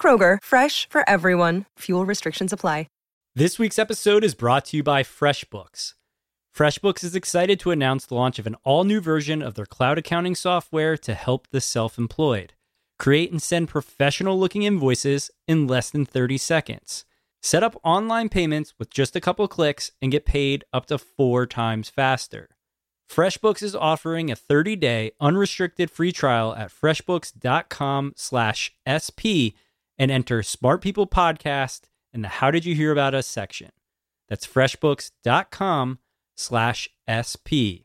Kroger, fresh for everyone. Fuel restrictions apply. This week's episode is brought to you by FreshBooks. FreshBooks is excited to announce the launch of an all new version of their cloud accounting software to help the self employed. Create and send professional looking invoices in less than 30 seconds. Set up online payments with just a couple clicks and get paid up to four times faster. FreshBooks is offering a 30-day unrestricted free trial at freshbooks.com/sp and enter Smart People Podcast in the How Did You Hear About Us section. That's freshbooks.com slash SP.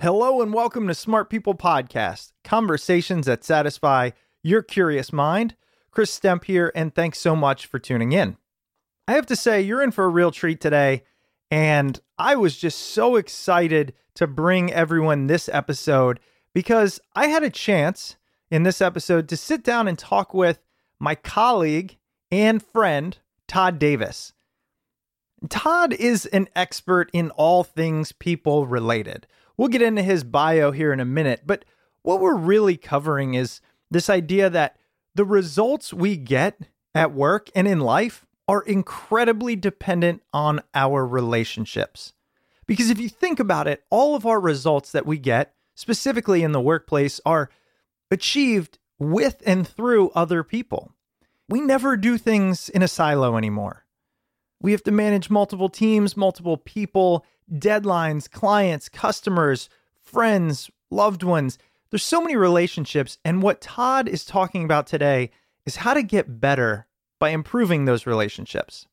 Hello and welcome to Smart People Podcast, conversations that satisfy your curious mind. Chris Stemp here, and thanks so much for tuning in. I have to say, you're in for a real treat today, and I was just so excited to bring everyone this episode because I had a chance in this episode to sit down and talk with my colleague and friend, Todd Davis. Todd is an expert in all things people related. We'll get into his bio here in a minute, but what we're really covering is this idea that the results we get at work and in life are incredibly dependent on our relationships. Because if you think about it, all of our results that we get, specifically in the workplace, are achieved with and through other people. We never do things in a silo anymore. We have to manage multiple teams, multiple people, deadlines, clients, customers, friends, loved ones. There's so many relationships. And what Todd is talking about today is how to get better by improving those relationships.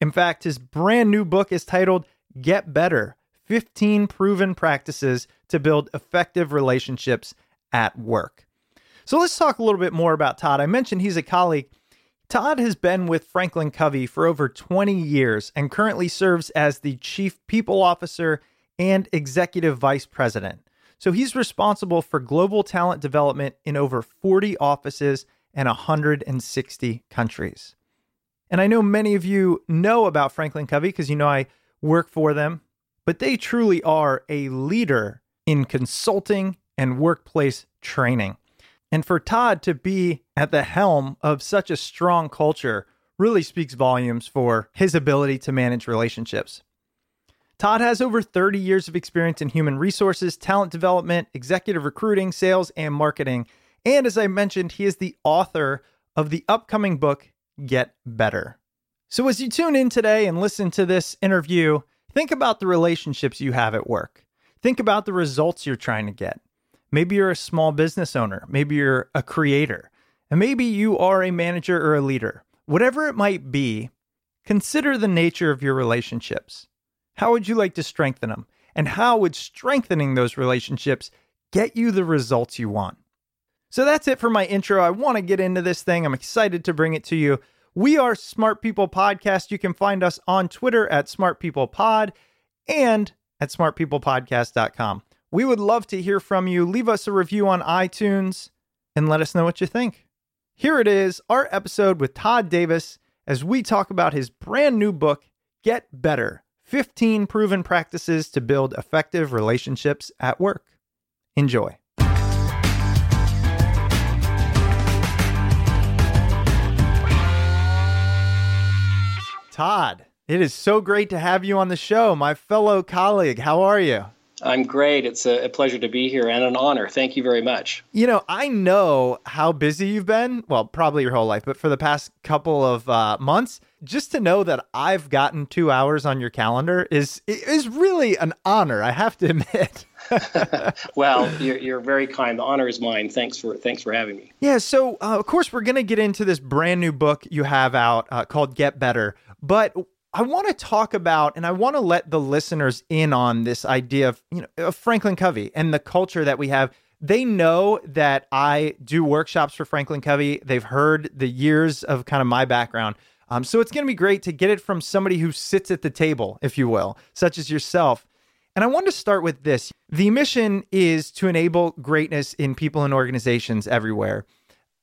In fact, his brand new book is titled Get Better 15 Proven Practices to Build Effective Relationships at Work. So let's talk a little bit more about Todd. I mentioned he's a colleague. Todd has been with Franklin Covey for over 20 years and currently serves as the Chief People Officer and Executive Vice President. So he's responsible for global talent development in over 40 offices and 160 countries. And I know many of you know about Franklin Covey because you know I work for them, but they truly are a leader in consulting and workplace training. And for Todd to be at the helm of such a strong culture really speaks volumes for his ability to manage relationships. Todd has over 30 years of experience in human resources, talent development, executive recruiting, sales, and marketing. And as I mentioned, he is the author of the upcoming book, Get Better. So as you tune in today and listen to this interview, think about the relationships you have at work. Think about the results you're trying to get. Maybe you're a small business owner, maybe you're a creator, and maybe you are a manager or a leader. Whatever it might be, consider the nature of your relationships. How would you like to strengthen them? And how would strengthening those relationships get you the results you want? So that's it for my intro. I want to get into this thing. I'm excited to bring it to you. We are Smart People Podcast. You can find us on Twitter at Smart People Pod and at smartpeoplepodcast.com. We would love to hear from you. Leave us a review on iTunes and let us know what you think. Here it is, our episode with Todd Davis as we talk about his brand new book, Get Better 15 Proven Practices to Build Effective Relationships at Work. Enjoy. Todd, it is so great to have you on the show, my fellow colleague. How are you? I'm great. It's a, a, pleasure to be here and an honor. Thank you very much. You know, I know how busy you've been. Well, probably your whole life, but for the past couple of uh, months, just to know that I've gotten two hours on your calendar is is really an honor. I have to admit. well, you're, you're very kind. The honor is mine. Thanks for thanks for having me. Yeah. So, uh, of course, we're going to get into this brand new book you have out uh, called Get Better. But I want to talk about and I want to let the listeners in on this idea of, you know, of Franklin Covey and the culture that we have. They know that I do workshops for Franklin Covey. They've heard the years of kind of my background. Um, so it's going to be great to get it from somebody who sits at the table, if you will, such as yourself. And I want to start with this. The mission is to enable greatness in people and organizations everywhere.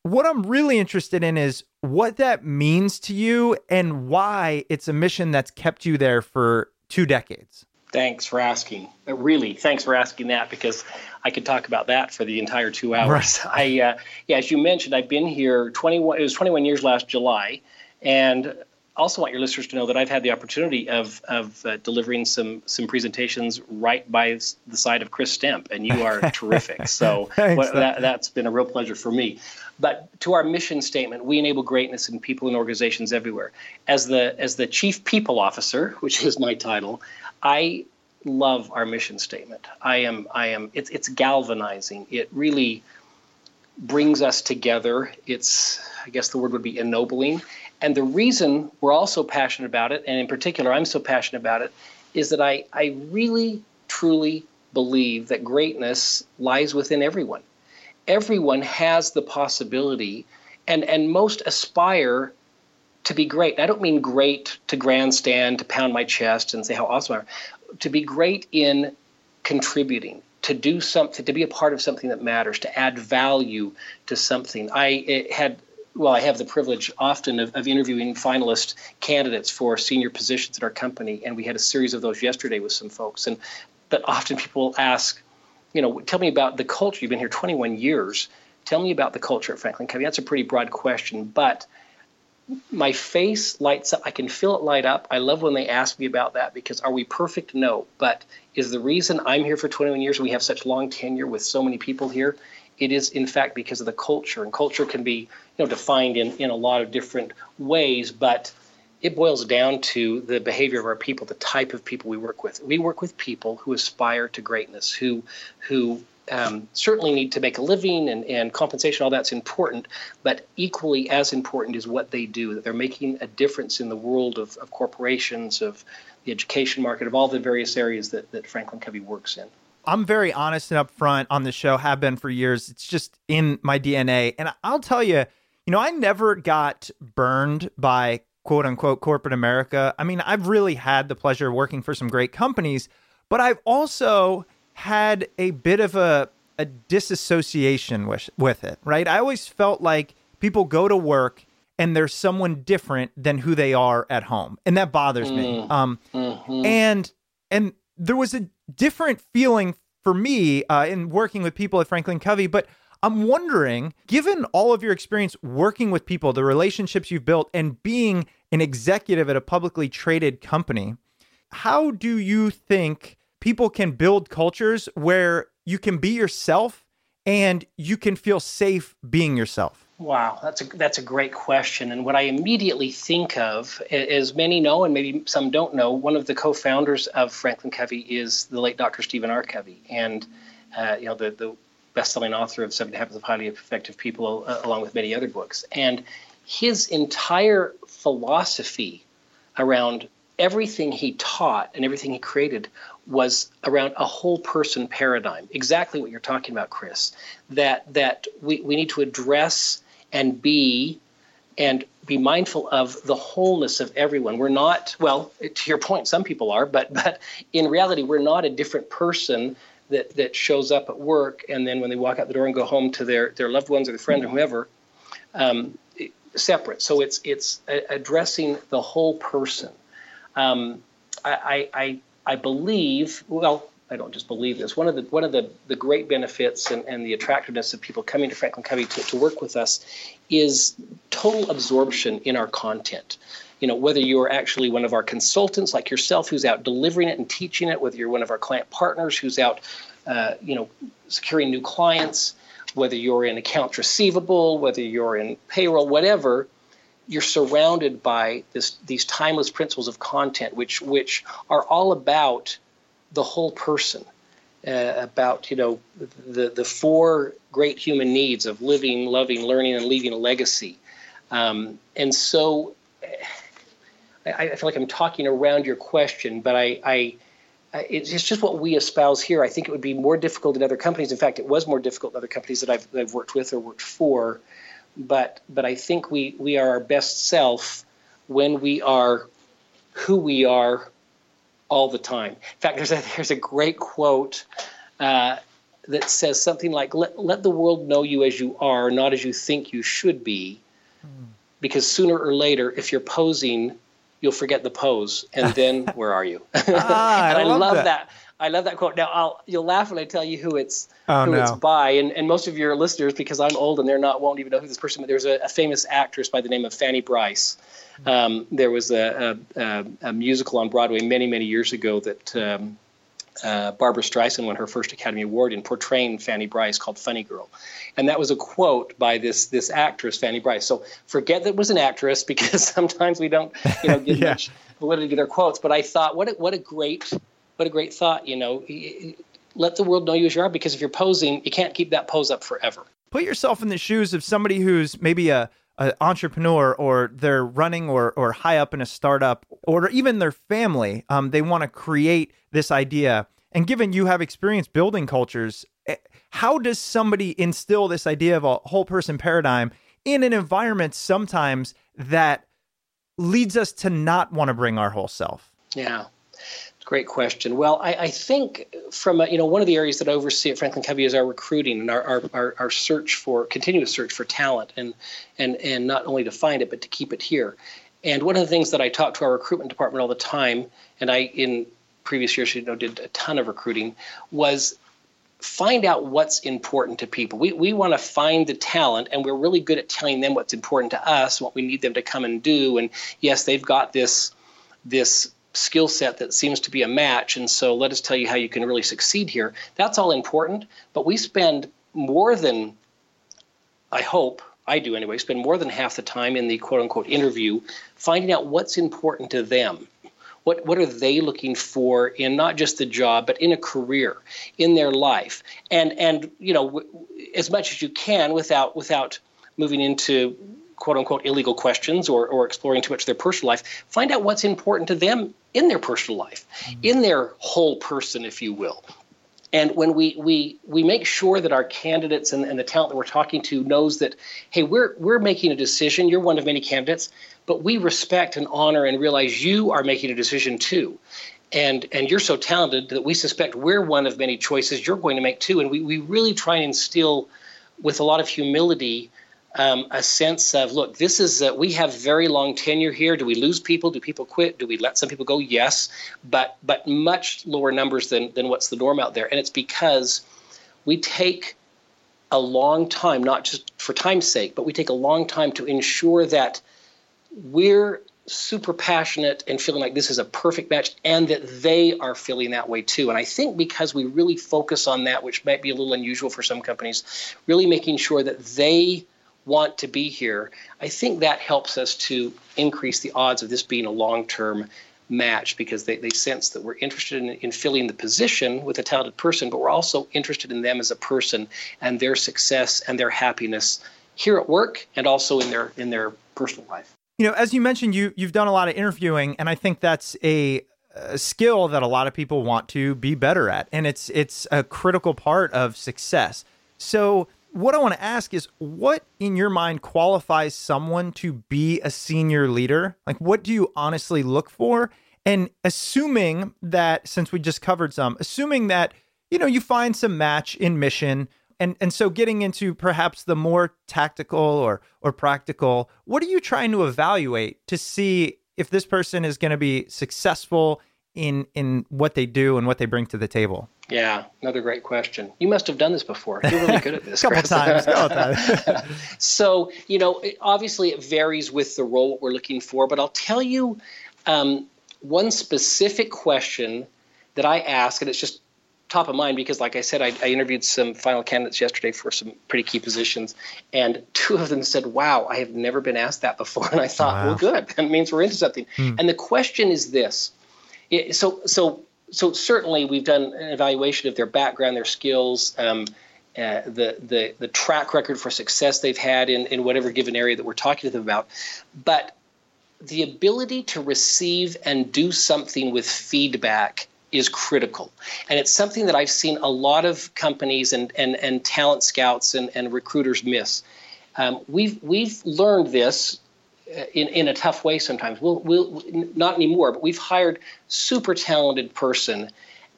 What I'm really interested in is what that means to you and why it's a mission that's kept you there for two decades. Thanks for asking. Uh, really, thanks for asking that because I could talk about that for the entire two hours. Right. I, uh, yeah, as you mentioned, I've been here 21. It was 21 years last July, and also want your listeners to know that I've had the opportunity of of uh, delivering some some presentations right by the side of Chris Stemp, and you are terrific. So Thanks, that, that's been a real pleasure for me. But to our mission statement, we enable greatness in people and organizations everywhere. As the as the chief people officer, which is my title, I love our mission statement. I am I am it's it's galvanizing. It really brings us together. It's I guess the word would be ennobling and the reason we're also passionate about it, and in particular I'm so passionate about it, is that I, I really, truly believe that greatness lies within everyone. Everyone has the possibility, and, and most aspire to be great. I don't mean great to grandstand, to pound my chest and say how awesome I am. To be great in contributing, to do something, to be a part of something that matters, to add value to something. I had well, I have the privilege often of, of, interviewing finalist candidates for senior positions at our company, and we had a series of those yesterday with some folks. And but often people ask, you know, tell me about the culture. You've been here 21 years. Tell me about the culture at Franklin Covey. That's a pretty broad question, but my face lights up. I can feel it light up. I love when they ask me about that because are we perfect? No. But is the reason I'm here for 21 years, we have such long tenure with so many people here, it is in fact because of the culture. And culture can be you know, defined in, in a lot of different ways, but it boils down to the behavior of our people, the type of people we work with. We work with people who aspire to greatness, who who um, certainly need to make a living and, and compensation, all that's important, but equally as important is what they do, that they're making a difference in the world of, of corporations, of the education market, of all the various areas that, that Franklin Covey works in. I'm very honest and upfront on the show, have been for years. It's just in my DNA. And I'll tell you, you know, I never got burned by quote unquote corporate America. I mean, I've really had the pleasure of working for some great companies, but I've also had a bit of a, a disassociation with, with it, right? I always felt like people go to work and there's someone different than who they are at home. And that bothers mm. me. Um, mm-hmm. and, and there was a different feeling for me uh, in working with people at Franklin Covey. But I'm wondering, given all of your experience working with people, the relationships you've built, and being an executive at a publicly traded company, how do you think people can build cultures where you can be yourself and you can feel safe being yourself? Wow, that's a that's a great question. And what I immediately think of, as many know and maybe some don't know, one of the co-founders of Franklin Covey is the late Dr. Stephen R. Covey, and uh, you know the the best-selling author of Seven Habits of Highly Effective People, uh, along with many other books. And his entire philosophy around everything he taught and everything he created was around a whole person paradigm. Exactly what you're talking about, Chris. That that we, we need to address and be and be mindful of the wholeness of everyone. We're not well, to your point, some people are, but but in reality, we're not a different person that that shows up at work and then when they walk out the door and go home to their their loved ones or their friend or whoever, um, separate. So it's it's addressing the whole person. Um, I, I I believe well. I don't just believe this. One of the one of the, the great benefits and, and the attractiveness of people coming to Franklin Covey to, to work with us is total absorption in our content you know whether you're actually one of our consultants like yourself who's out delivering it and teaching it whether you're one of our client partners who's out uh, you know securing new clients whether you're in accounts receivable whether you're in payroll whatever you're surrounded by this these timeless principles of content which which are all about the whole person uh, about you know the the four great human needs of living loving learning and leaving a legacy. Um, and so I, I, feel like i'm talking around your question but I, I it's just what we espouse here. I think it would be more difficult in other companies. In fact, it was more difficult in other companies that I've, that I've worked with or worked for but but I think we we are our best self when we are who we are all the time. In fact, there's a there's a great quote uh, that says something like let, let the world know you as you are, not as you think you should be, because sooner or later, if you're posing, you'll forget the pose, and then where are you? ah, and I, I love, love that. that. I love that quote. Now, I'll, you'll laugh when I tell you who it's oh, who no. it's by, and, and most of your listeners, because I'm old and they're not, won't even know who this person. But there's a, a famous actress by the name of Fanny Brice. Um, there was a, a, a, musical on Broadway many many years ago that um, uh, Barbra Streisand won her first Academy Award in portraying Fanny Brice called Funny Girl, and that was a quote by this this actress Fanny Brice. So forget that it was an actress because sometimes we don't you know get Yeah. much validity to their quotes. But I thought what a, what a great what a great thought. You know, let the world know you as you are because if you're posing, you can't keep that pose up forever. Put yourself in the shoes of somebody who's maybe a, a entrepreneur or they're running or or high up in a startup or even their family. Um, they want to create this idea. And given you have experience building cultures, eh, how does somebody instill this idea of a whole person paradigm in an environment sometimes that leads us to not want to bring our whole self? Yeah. Great question. Well, I, I think from a, you know one of the areas that I oversee at Franklin Covey is our recruiting and our, our, our, our search for continuous search for talent and and and not only to find it but to keep it here. And one of the things that I talk to our recruitment department all the time, and I in previous years you know did a ton of recruiting, was find out what's important to people. We, we want to find the talent, and we're really good at telling them what's important to us, what we need them to come and do. And yes, they've got this this skill set that seems to be a match, and so let us tell you how you can really succeed here. That's all important, but we spend more than I hope I do anyway, spend more than half the time in the quote unquote interview finding out what's important to them. What, what are they looking for in not just the job, but in a career, in their life, and and you know w- as much as you can without without moving into quote unquote illegal questions or, or exploring too much of their personal life. Find out what's important to them in their personal life, mm-hmm. in their whole person, if you will. And when we we we make sure that our candidates and, and the talent that we're talking to knows that, hey, we're we're making a decision. You're one of many candidates, but we respect and honor and realize you are making a decision too. And and you're so talented that we suspect we're one of many choices you're going to make too. And we, we really try and instill with a lot of humility um, a sense of look, this is we have very long tenure here. Do we lose people? Do people quit? Do we let some people go? Yes, but but much lower numbers than than what's the norm out there, and it's because we take a long time, not just for time's sake, but we take a long time to ensure that we're super passionate and feeling like this is a perfect match and that they are feeling that way too. And I think because we really focus on that, which might be a little unusual for some companies, really making sure that they want to be here, I think that helps us to increase the odds of this being a long term match because they, they sense that we're interested in, in filling the position with a talented person, but we're also interested in them as a person and their success and their happiness here at work and also in their in their personal life. You know, as you mentioned, you you've done a lot of interviewing, and I think that's a, a skill that a lot of people want to be better at, and it's it's a critical part of success. So, what I want to ask is, what in your mind qualifies someone to be a senior leader? Like, what do you honestly look for? And assuming that, since we just covered some, assuming that you know you find some match in mission and and so getting into perhaps the more tactical or or practical what are you trying to evaluate to see if this person is going to be successful in in what they do and what they bring to the table yeah another great question you must have done this before you're really good at this a couple times, couple so you know obviously it varies with the role we're looking for but i'll tell you um, one specific question that i ask and it's just top of mind because, like I said, I, I, interviewed some final candidates yesterday for some pretty key positions, and two of them said, "Wow, I have never been asked that before." And I thought, wow. "Well, good. That means we're into something." Hmm. And the question is this: it, so, so, so certainly we've done an evaluation of their background, their skills. Um, uh, the, the the track record for success they've had in, in whatever given area that we're talking to them about, but the ability to receive and do something with feedback is critical. And it's something that I've seen a lot of companies and, and, and talent scouts and, and recruiters miss. Um, we've, we've learned this in, in a tough way sometimes. We'll, we'll, not anymore, but we've hired super talented person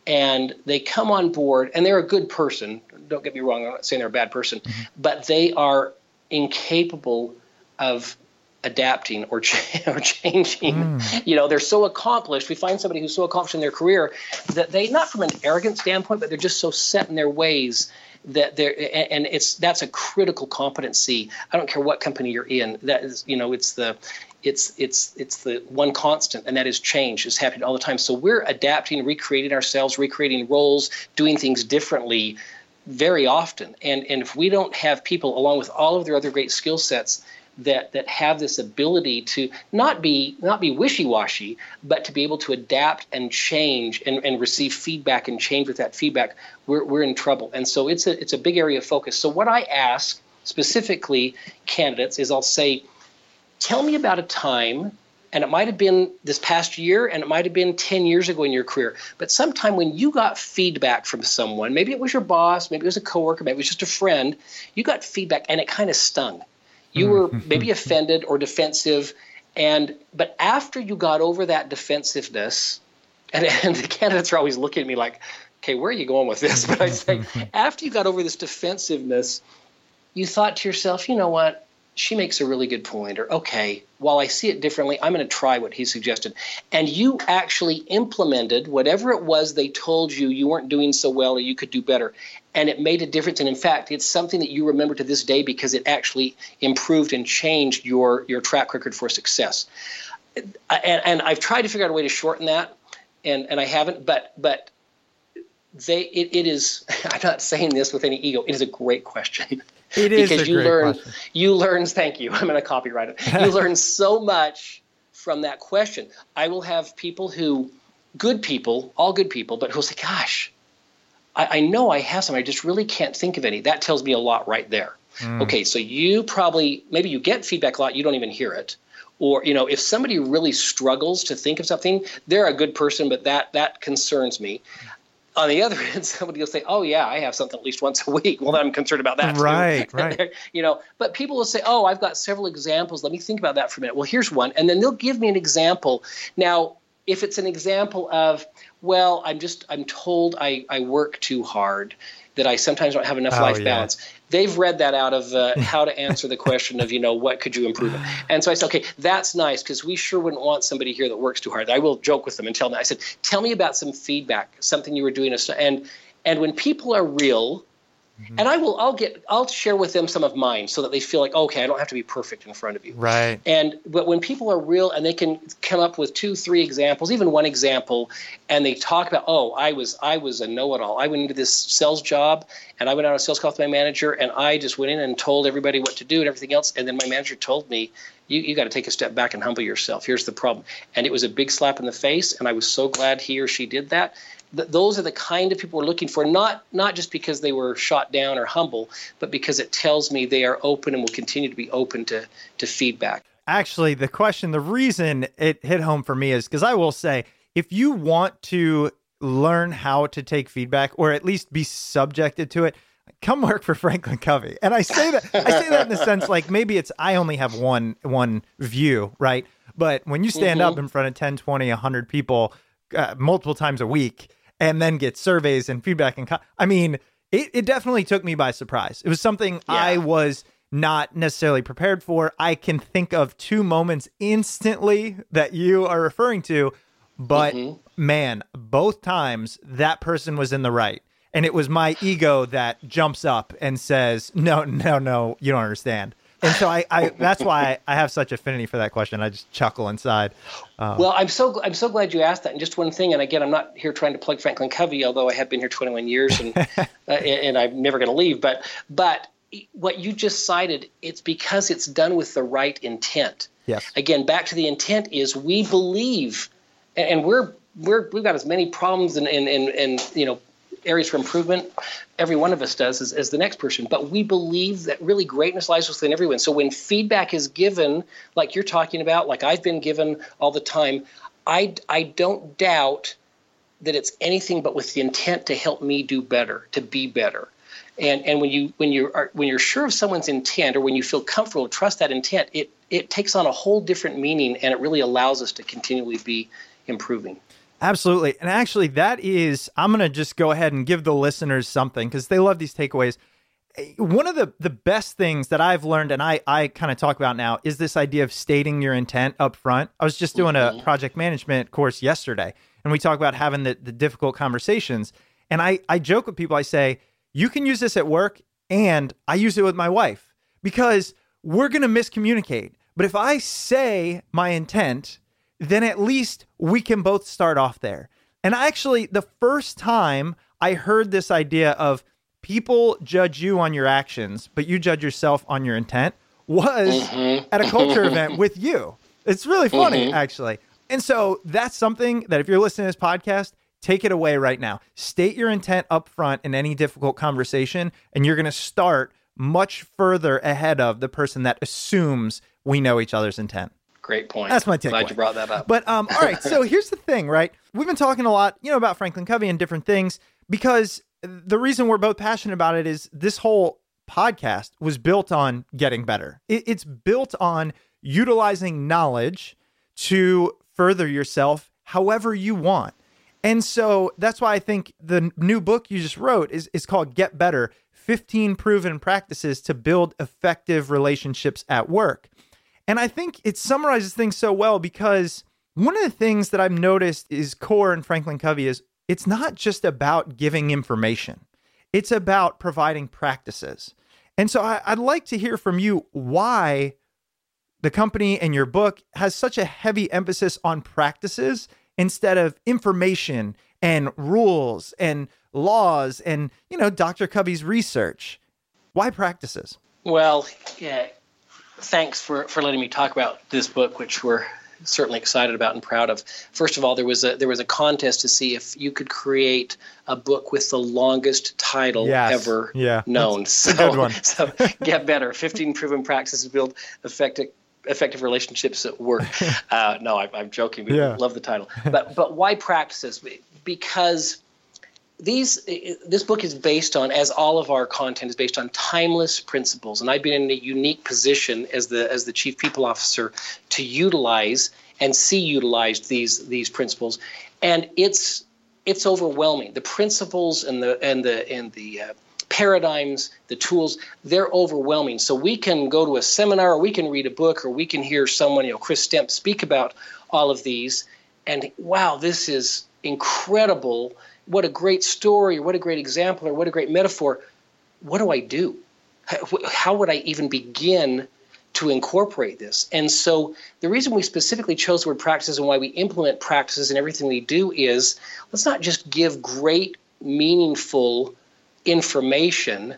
and they come on board and they're a good person. Don't get me wrong, I'm not saying they're a bad person, mm-hmm. but they are incapable of adapting or, ch- or changing. Mm. You know, they're so accomplished. We find somebody who's so accomplished in their career that they, not from an arrogant standpoint, but they're just so set in their ways that they're, and it's that's a critical competency. I don't care what company you're in. That is, you know, it's the, it's it's it's the one constant, and that is change. is happening all the time. So we're adapting, recreating ourselves, recreating roles, doing things differently very often. And and if we don't have people along with all of their other great skill sets that that have this ability to not be not be wishy-washy, but to be able to adapt and change and, and receive feedback and change with that feedback, we're, we're in trouble. And so it's a it's a big area of focus. So what I ask specifically candidates is I'll say, tell me about a time and it might have been this past year and it might have been 10 years ago in your career but sometime when you got feedback from someone maybe it was your boss maybe it was a coworker maybe it was just a friend you got feedback and it kind of stung you were mm-hmm. maybe offended or defensive, and but after you got over that defensiveness, and, and the candidates are always looking at me like, "Okay, where are you going with this?" But I say, after you got over this defensiveness, you thought to yourself, "You know what? She makes a really good point or okay while i see it differently i'm going to try what he suggested. And you actually implemented whatever it was they told you you weren't doing so well or you could do better and it made a difference. And in fact it's something that you remember to this day because it actually improved and changed your your track record for success. And, and i've tried to figure out a way to shorten that and and i haven't but but they it, it is i'm not saying this with any ego. It is a great question It is because you learn question. you learn. Thank you. I'm going to copyright it. You learn so much from that question. I will have people who, good people, all good people, but who'll say, "Gosh, I, I know I have some. I just really can't think of any." That tells me a lot right there. Mm. Okay, so you probably maybe you get feedback a lot. You don't even hear it or you know if somebody really struggles to think of something they're a good person but that that concerns me on the other end, somebody will say, "Oh yeah, I have something at least once a week." Well, then I'm concerned about that right, too. Right, You know, but people will say, "Oh, I've got several examples. Let me think about that for a minute." Well, here's one, and then they'll give me an example. Now, if it's an example of, well, I'm just I'm told I I work too hard, that I sometimes don't have enough oh, life yeah. balance. They've read that out of uh, how to answer the question of you know what could you improve? And so i said okay that's nice because we sure wouldn't want somebody here that works too hard. I will joke with them and tell them i said tell me about some feedback something you were doing and and when people are real Mm-hmm. And I will, I'll get, I'll share with them some of mine so that they feel like, okay, I don't have to be perfect in front of you. Right. And, but when people are real and they can come up with two, three examples, even one example, and they talk about, oh, I was, I was a know-it-all. I went into this sales job and I went on a sales call with my manager and I just went in and told everybody what to do and everything else. And then my manager told me, you, you got to take a step back and humble yourself. Here's the problem. And it was a big slap in the face. And I was so glad he or she did that th- those are the kind of people we're looking for, not not just because they were shot down or humble, but because it tells me they are open and will continue to be open to to feedback. Actually, the question, the reason it hit home for me is because I will say, if you want to learn how to take feedback or at least be subjected to it, come work for Franklin Covey. And I say that I say that in the sense like maybe it's I only have one one view, right? But when you stand mm-hmm. up in front of 10, 20, 100 people uh, multiple times a week and then get surveys and feedback and co- I mean, it, it definitely took me by surprise. It was something yeah. I was not necessarily prepared for. I can think of two moments instantly that you are referring to, but mm-hmm. man, both times that person was in the right. And it was my ego that jumps up and says, "No, no, no, you don't understand." And so I, I that's why I, have such affinity for that question. I just chuckle inside. Um, well, I'm so I'm so glad you asked that. And just one thing, and again, I'm not here trying to plug Franklin Covey, although I have been here 21 years and uh, and I'm never going to leave. But but what you just cited, it's because it's done with the right intent. Yes. Again, back to the intent is we believe, and we're we're we've got as many problems and and and, and you know areas for improvement. Every one of us does as, as the next person. But we believe that really greatness lies within everyone. So when feedback is given, like you're talking about, like I've been given all the time, I, I don't doubt that it's anything but with the intent to help me do better, to be better. And, and when you when you are when you're sure of someone's intent or when you feel comfortable trust that intent it it takes on a whole different meaning and it really allows us to continually be improving Absolutely. And actually, that is, I'm going to just go ahead and give the listeners something because they love these takeaways. One of the, the best things that I've learned, and I, I kind of talk about now, is this idea of stating your intent up front. I was just doing a mm-hmm. project management course yesterday, and we talk about having the, the difficult conversations. And I, I joke with people, I say, you can use this at work, and I use it with my wife because we're going to miscommunicate. But if I say my intent then at least we can both start off there. And actually, the first time I heard this idea of people judge you on your actions, but you judge yourself on your intent was mm-hmm. at a culture event with you. It's really funny, mm-hmm. actually. And so that's something that if you're listening to this podcast, take it away right now. State your intent up front in any difficult conversation, and you're going to start much further ahead of the person that assumes we know each other's intent. Great point. That's my take. Glad you brought that up. But um, all right. So here's the thing, right? We've been talking a lot, you know, about Franklin Covey and different things because the reason we're both passionate about it is this whole podcast was built on getting better. It, it's built on utilizing knowledge to further yourself however you want. And so that's why I think the new book you just wrote is, is called Get Better 15 Proven Practices to Build Effective Relationships at Work. And I think it summarizes things so well because one of the things that I've noticed is core in Franklin Covey is it's not just about giving information, it's about providing practices. And so I, would like to hear from you why the company and your book has such a heavy emphasis on practices instead of information and rules and laws and, you know, Dr. Covey's research. Why practices? Well, yeah, thanks for, for letting me talk about this book, which we're certainly excited about and proud of. First of all, there was a there was a contest to see if you could create a book with the longest title yes. ever yeah. known. That's so, so get better. Fifteen proven practices to build effective effective relationships at work. Uh, no, I, am joking. We yeah. love the title, but but why practices? Because these this book is based on as all of our content is based on timeless principles. And i've been in a unique position as the as the chief people officer to utilize and see utilized these these principles. And it's it's overwhelming. The principles and the and the and the uh, paradigms the tools they're overwhelming. So we can go to a seminar or we can read a book or we can hear someone you know chris stemp speak about all of these. And wow this is incredible what a great story, or what a great example, or what a great metaphor. what do I do? How would I even begin to incorporate this? And so the reason we specifically chose the word practices and why we implement practices in everything we do is let's not just give great, meaningful information.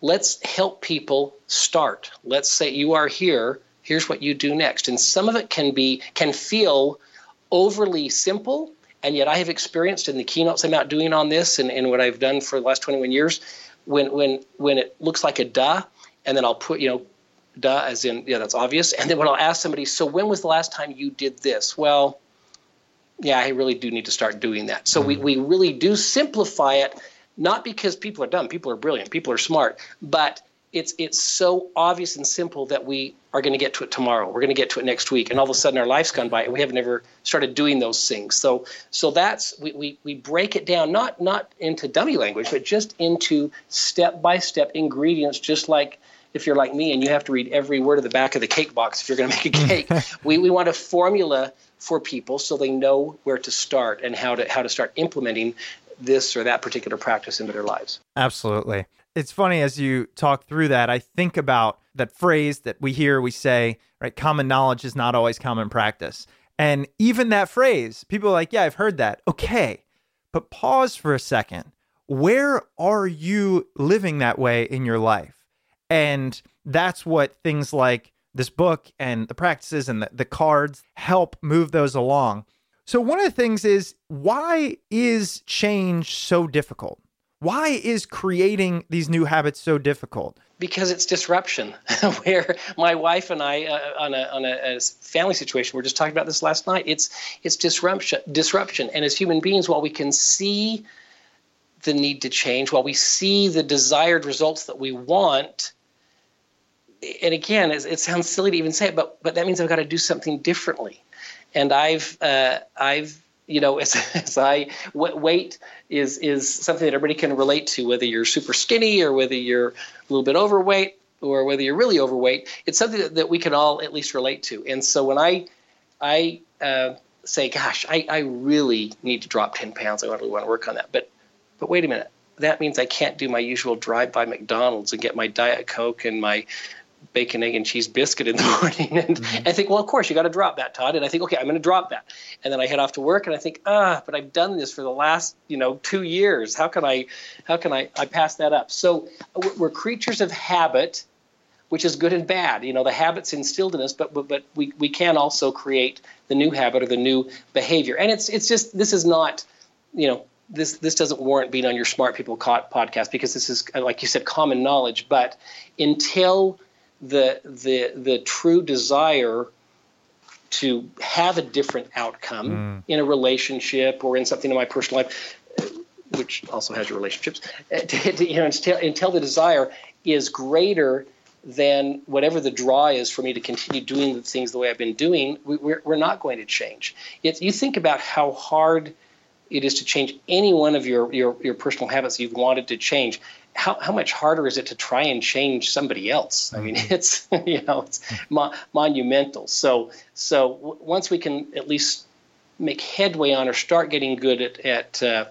Let's help people start. Let's say you are here, here's what you do next. And some of it can be can feel overly simple and yet I have experienced in the keynotes I'm out doing on this and, and what I've done for the last 21 years, when when when it looks like a duh, and then I'll put, you know, duh as in, yeah, that's obvious. And then when I'll ask somebody, so when was the last time you did this? Well, yeah, I really do need to start doing that. So we, mm-hmm. we really do simplify it, not because people are dumb, people are brilliant, people are smart, but it's it's so obvious and simple that we are going to get to it tomorrow. We're going to get to it next week, and all of a sudden our life's gone by, and we have never started doing those things. So so that's we, we, we break it down not not into dummy language, but just into step by step ingredients, just like if you're like me and you have to read every word of the back of the cake box if you're going to make a cake. we, we want a formula for people so they know where to start and how to how to start implementing this or that particular practice into their lives. Absolutely. It's funny as you talk through that, I think about that phrase that we hear, we say, right? Common knowledge is not always common practice. And even that phrase, people are like, yeah, I've heard that. Okay. But pause for a second. Where are you living that way in your life? And that's what things like this book and the practices and the, the cards help move those along. So, one of the things is why is change so difficult? Why is creating these new habits so difficult? Because it's disruption. Where my wife and I, uh, on, a, on a, a, family situation, we are just talking about this last night. It's it's disruption. Disruption, and as human beings, while we can see the need to change, while we see the desired results that we want, and again, it, it sounds silly to even say it, but but that means I've got to do something differently. And I've uh, I've you know, as, as I weight is is something that everybody can relate to, whether you're super skinny or whether you're a little bit overweight or whether you're really overweight. It's something that, that we can all at least relate to. And so when I I uh, say, gosh, I, I really need to drop 10 pounds. I really want to work on that. But but wait a minute. That means I can't do my usual drive by McDonald's and get my Diet Coke and my bacon, egg, and cheese biscuit in the morning. And mm-hmm. I think, well, of course, you got to drop that, Todd. And I think, okay, I'm going to drop that. And then I head off to work, and I think, ah, but I've done this for the last, you know, two years. How can I, how can I, I pass that up? So we're creatures of habit, which is good and bad. You know, the habits instilled in us, but but, but we, we can also create the new habit or the new behavior. And it's it's just this is not, you know, this this doesn't warrant being on your smart people podcast because this is like you said common knowledge but until the the the true desire to have a different outcome mm. in a relationship or in something in my personal life, which also has your relationships, uh, to, to, you know, until, until the desire is greater than whatever the draw is for me to continue doing the things the way I've been doing, we, we're, we're not going to change. If you think about how hard it is to change any one of your, your, your personal habits you've wanted to change how, how much harder is it to try and change somebody else? I mean, mm-hmm. it's you know it's mo- monumental. So so w- once we can at least make headway on or start getting good at at uh,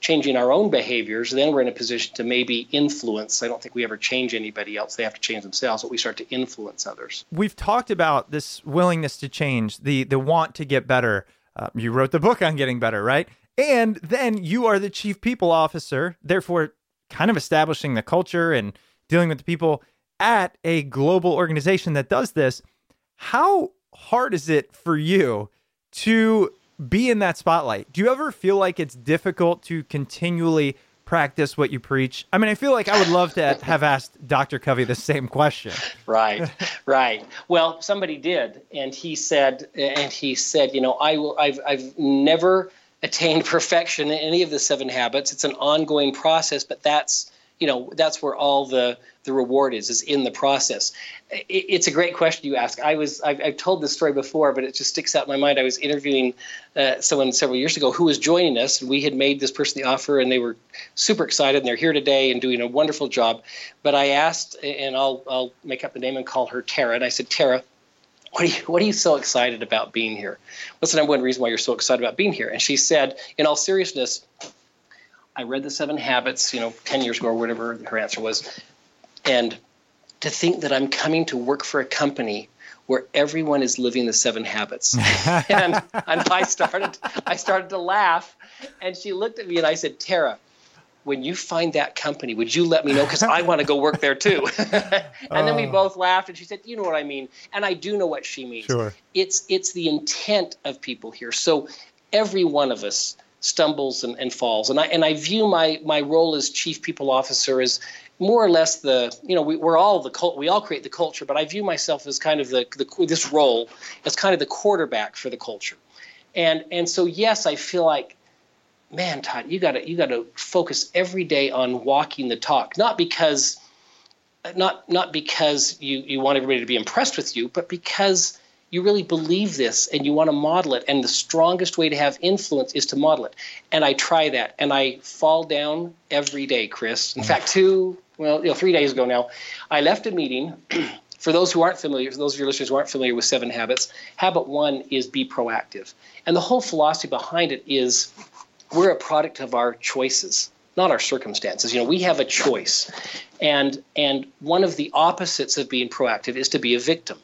changing our own behaviors, then we're in a position to maybe influence. I don't think we ever change anybody else; they have to change themselves. But we start to influence others. We've talked about this willingness to change, the the want to get better. Uh, you wrote the book on getting better, right? And then you are the chief people officer, therefore kind of establishing the culture and dealing with the people at a global organization that does this. How hard is it for you to be in that spotlight? Do you ever feel like it's difficult to continually practice what you preach? I mean, I feel like I would love to have asked Dr. Covey the same question. Right, right. Well, somebody did, and he said, and he said, you know, I will. I've, I've never attained perfection in any of the seven habits. It's an ongoing process, but that's you know that's where all the the reward is is in the process. It, it's a great question you ask. I was I've, I've, told this story before, but it just sticks out in my mind. I was interviewing uh, someone several years ago who was joining us, and we had made this person the offer, and they were super excited, and they're here today and doing a wonderful job. But I asked, and I'll I'll make up the name and call her Tara, and I said, Tara what are you what are you so excited about being here? What's the number one reason why you're so excited about being here? And she said, in all seriousness, I read the Seven Habits, you know, 10 years ago or whatever her answer was. And to think that I'm coming to work for a company where everyone is living the seven habits. and, and I started I started to laugh and she looked at me and I said, Tara, when you find that company, would you let me know? Because I want to go work there too. and then we Oh. both laughed, and she said, "You know what I mean," and I do know what she means. Sure. It's it's the intent of people here. So every one of us stumbles and, and falls, and I and I view my my role as chief people officer as more or less the you know we, we're all the cult we all create the culture, but I view myself as kind of the, the this role as kind of the quarterback for the culture, and and so yes, I feel like man, Todd, you got to you got to focus every day on walking the talk, not because not not because you you want everybody to be impressed with you, but because you really believe this and you want to model it. And the strongest way to have influence is to model it. And I try that, and I fall down every day, Chris. In fact, two well, you know, three days ago now, I left a meeting. For those who aren't familiar, for those of your listeners who aren't familiar with Seven Habits, habit one is be proactive. And the whole philosophy behind it is we're a product of our choices not our circumstances. You know we have a choice. And and one of the opposites of being proactive is to be a victim.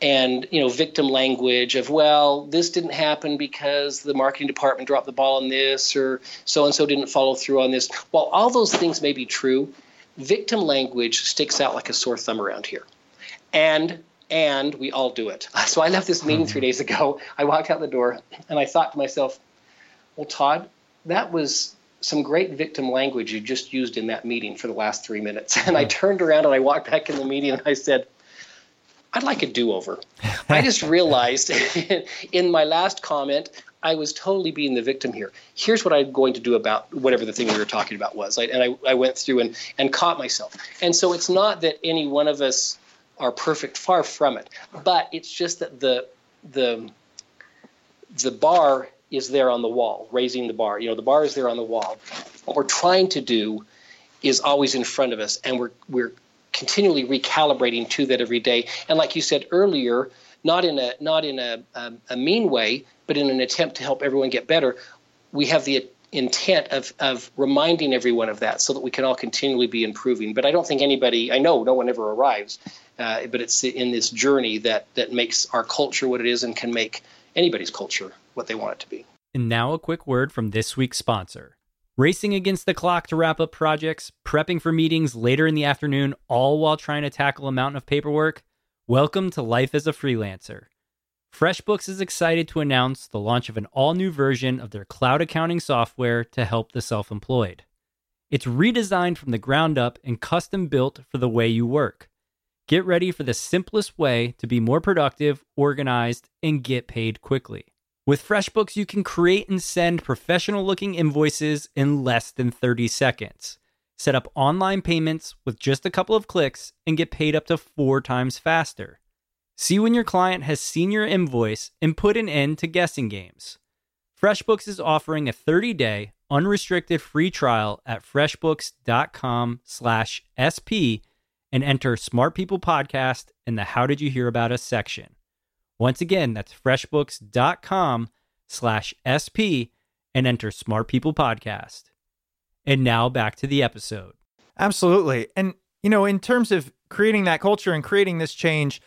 And you know victim language of well this didn't happen because the marketing department dropped the ball on this or so and so didn't follow through on this. While all those things may be true victim language sticks out like a sore thumb around here. And and we all do it. So i left this meeting three hmm. days ago. I walked out the door and i thought to myself well, Todd, that was some great victim language you just used in that meeting for the last three minutes. And I hmm. turned around and I walked back in the meeting and I said, I'd like a do over. I just realized in my last comment, I was totally being the victim here. Here's what I'm going to do about whatever the thing we were talking about was. I, and I, I went through and, and caught myself. And so it's not that any one of us are perfect, far from it. But it's just that the the the bar is there on the wall, raising the bar. You know, the bar is there on the wall. What we're trying to do is always in front of us, and we're we're continually recalibrating to that every day. And like you said earlier, not in a not in a, a, a mean way, but in an attempt to help everyone get better, we have the intent of of reminding everyone of that, so that we can all continually be improving. But I don't think anybody, I know no one ever arrives, uh, but it's in this journey that that makes our culture what it is, and can make anybody's culture what they want it to be. And now a quick word from this week's sponsor. Racing against the clock to wrap up projects, prepping for meetings later in the afternoon, all while trying to tackle a mountain of paperwork? Welcome to life as a freelancer. FreshBooks is excited to announce the launch of an all new version of their cloud accounting software to help the self employed. It's redesigned from the ground up and custom built for the way you work. Get ready for the simplest way to be more productive, organized, and get paid quickly. With FreshBooks, you can create and send professional looking invoices in less than 30 seconds. Set up online payments with just a couple of clicks and get paid up to four times faster. See when your client has seen your invoice and put an end to guessing games. FreshBooks is offering a 30-day unrestricted free trial at freshbooks.com/sp and enter Smart People Podcast in the How Did You Hear About Us section. Once again, that's freshbooks.com slash SP and enter Smart People Podcast. And now back to the episode. Absolutely. And, you know, in terms of creating that culture and creating this change,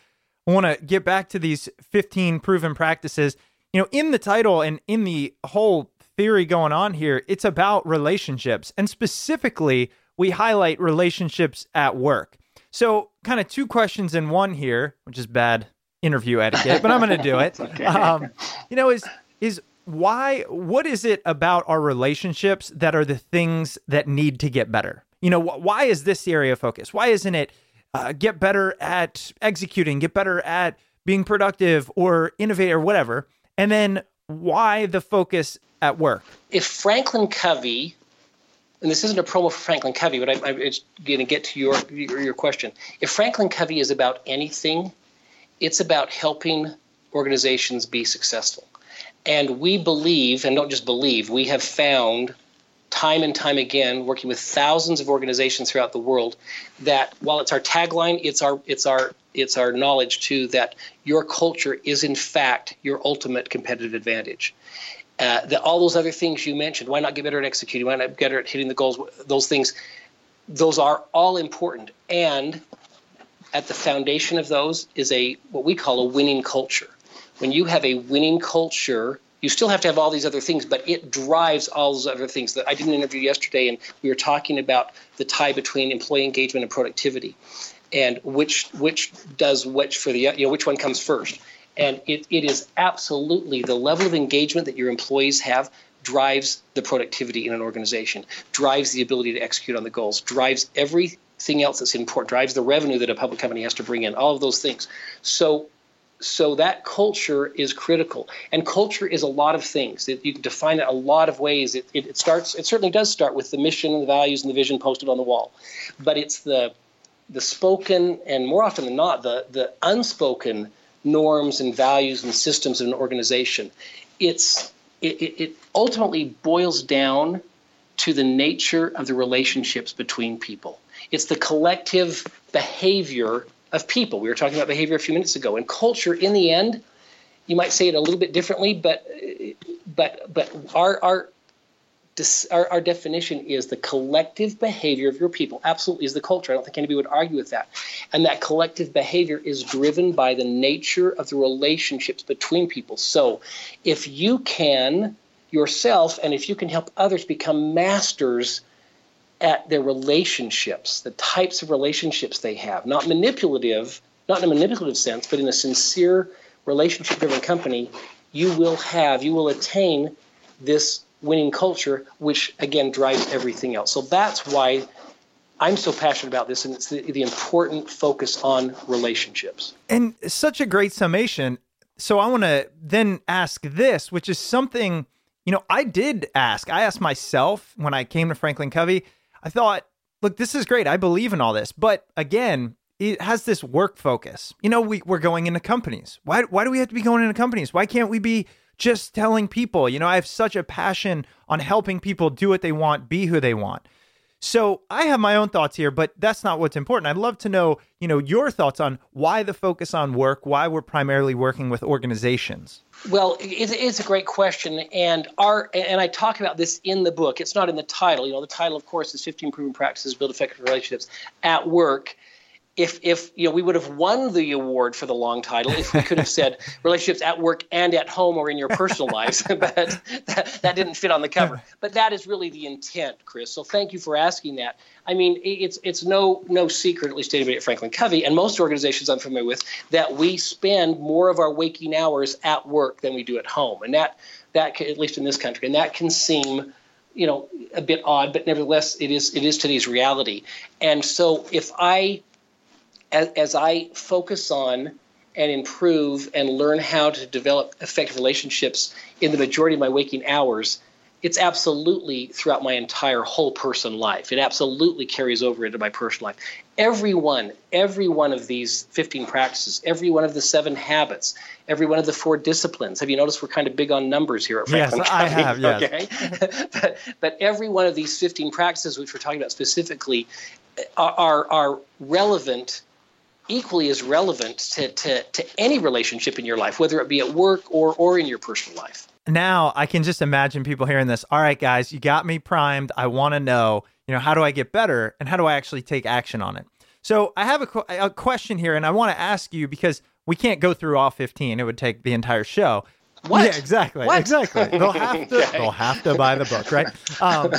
I want to get back to these 15 proven practices. You know, in the title and in the whole theory going on here, it's about relationships. And specifically, we highlight relationships at work. So, kind of two questions in one here, which is bad interview etiquette, but I'm going to do it. Um, you know, is is why what is it about our relationships that are the things that need to get better? You know, wh- why is this the area of focus? Why isn't it uh, get better at executing, get better at being productive or innovate or whatever? And then why the focus at work? If Franklin Covey, and this isn't a promo for Franklin Covey, but I, I'm it's going to get to your, your your question. If Franklin Covey is about anything, it's about helping organizations be successful. And we believe, and don't just believe, we have found time and time again, working with thousands of organizations throughout the world, that while it's our tagline, it's our it's our it's our knowledge too that your culture is in fact your ultimate competitive advantage. uh, the, all those other things you mentioned. Why not get better at executing? Why not get better at hitting the goals? Those things, those are all important. And at the foundation of those is a what we call a winning culture. When you have a winning culture, you still have to have all these other things, but it drives all those other things. That I did an interview yesterday, and we were talking about the tie between employee engagement and productivity, and which which does which for the you know which one comes first. And it, it is absolutely the level of engagement that your employees have drives the productivity in an organization, drives the ability to execute on the goals, drives everything else that's important, drives the revenue that a public company has to bring in, all of those things. So so that culture is critical and culture is a lot of things you can define it a lot of ways it, it, it, starts it certainly does start with the mission and the values and the vision posted on the wall but it's the the spoken and more often than not the the unspoken norms and values and systems of an organization. It's it, it ultimately boils down to the nature of the relationships between people. It's the collective behavior of people. We were talking about behavior a few minutes ago, and culture. In the end, you might say it a little bit differently, but but but our our our, our, definition is the collective behavior of your people. Absolutely is the culture. I don't think anybody would argue with that. And that collective behavior is driven by the nature of the relationships between people. So if you can yourself and if you can help others become masters at their relationships, the types of relationships they have, not manipulative, not in a manipulative sense, but in a sincere relationship driven company, you will have, you will attain this winning culture, which again drives everything else. So that's why I'm so passionate about this, and it's the, the important focus on relationships. And such a great summation. So I want to then ask this, which is something, you know, I did ask. I asked myself when I came to Franklin Covey, I thought, look, this is great. I believe in all this. But again, it has this work focus. You know, we, we're going into companies. Why, why do we have to be going into companies? Why can't we be just telling people, you know, I have such a passion on helping people do what they want, be who they want. So I have my own thoughts here, but that's not what's important. I'd love to know, you know, your thoughts on why the focus on work, why we're primarily working with organizations. Well, it's a great question, and our and I talk about this in the book. It's not in the title. You know, the title, of course, is 15 Proven Practices Build Effective Relationships at Work if if you know we would have won the award for the long title if we could have said relationships at work and at home or in your personal lives but that, that didn't fit on the cover. But that is really the intent chris. So thank you for asking that. I mean it's it's no no secret at least to anybody at franklin covey and most organizations i'm familiar with that we spend more of our waking hours at work than we do at home. And that that at least in this country and that can seem you know a bit odd but nevertheless it is it is today's reality. And so if i as, as I focus on and improve and learn how to develop effective relationships in the majority of my waking hours, it's absolutely throughout my entire whole person life. It absolutely carries over into my personal life. Every one, every one of these 15 practices, every one of the seven habits, every one of the four disciplines. Have you noticed we're kind of big on numbers here at Franklin Yes, Covey? I have, yes. Okay? but, but every one of these 15 practices, which we're talking about specifically, are, are, are relevant – equally as relevant to, to, to any relationship in your life, whether it be at work or, or in your personal life. Now I can just imagine people hearing this. All right, guys, you got me primed. I want to know, you know, how do I get better and how do I actually take action on it? So I have a, a question here, and I want to ask you because we can't go through all 15. It would take the entire show. What? Yeah, exactly. What? Exactly. They'll have to. Okay. They'll have to buy the book, right? Um,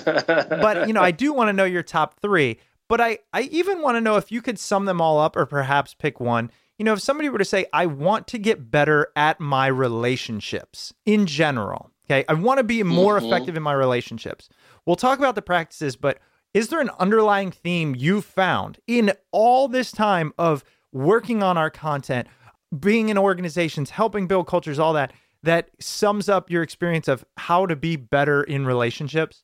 but you know, I do want to know your top three. But I, I even want to know if you could sum them all up or perhaps pick one. You know, if somebody were to say, I want to get better at my relationships in general, okay, I want to be more Mhm. effective in my relationships. We'll talk about the practices, but is there an underlying theme you found in all this time of working on our content, being in organizations, helping build cultures, all that, that sums up your experience of how to be better in relationships?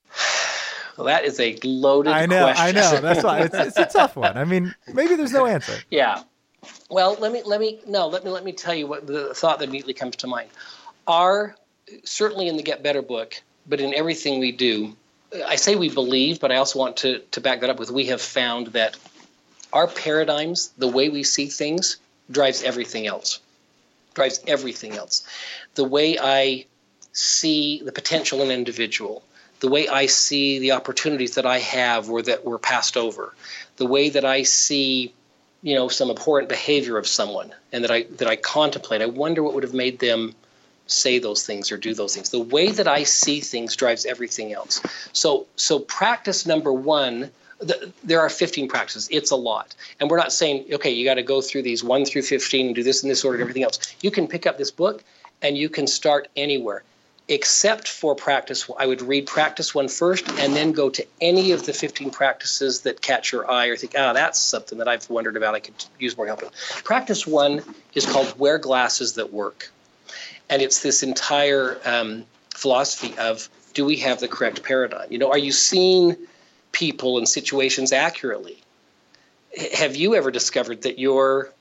Well, that is a loaded I know, question. I know. That's why it's, it's a tough one. I mean, maybe there's no answer. Yeah. Well, let me let me no let me let me tell you what the thought that immediately comes to mind. Our certainly in the Get Better book, but in everything we do, I say we believe, but I also want to to back that up with we have found that our paradigms, the way we see things, drives everything else. Drives everything else. The way I see the potential in an individual, the way I see the opportunities that I have or that were passed over, the way that I see, you know, some abhorrent behavior of someone and that I that I contemplate, I wonder what would have made them say those things or do those things. The way that I see things drives everything else. So so practice number 1 there are 15 practices. It's a lot. And we're not saying, okay, you got to go through these 1 through 15 and do this in this order and everything else. You can pick up this book and you can start anywhere except for practice. I would read practice one first and then go to any of the 15 practices that catch your eye or think, oh, that's something that I've wondered about. I could use more help. Practice one is called Wear Glasses That Work. And it's this entire um, philosophy of do we have the correct paradigm? You know, are you seeing people and situations accurately? Have you ever discovered that your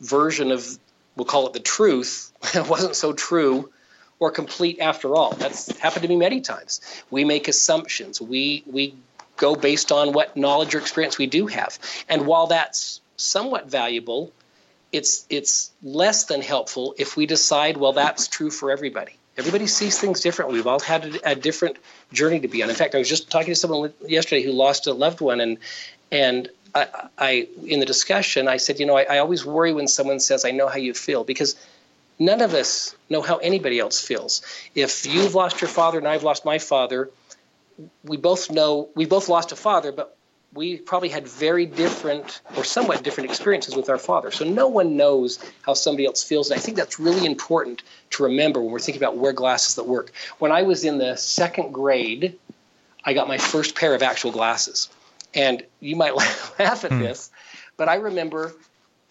version of, we'll call it the truth, wasn't so true or complete after all. That's happened to me many times. We make assumptions. We we go based on what knowledge or experience we do have. And while that's somewhat valuable, it's it's less than helpful if we decide, well, that's true for everybody. Everybody sees things differently. We've all had a, a different journey to be on. In fact, I was just talking to someone yesterday who lost a loved one, and and I, I in the discussion, I said, you know, I, I always worry when someone says, "I know how you feel," because None of us know how anybody else feels. If you've lost your father and I've lost my father, we both know we both lost a father, but we probably had very different or somewhat different experiences with our father. So no one knows how somebody else feels. And I think that's really important to remember when we're thinking about wear glasses that work. When I was in the second grade, I got my first pair of actual glasses. And you might laugh at mm. this, but I remember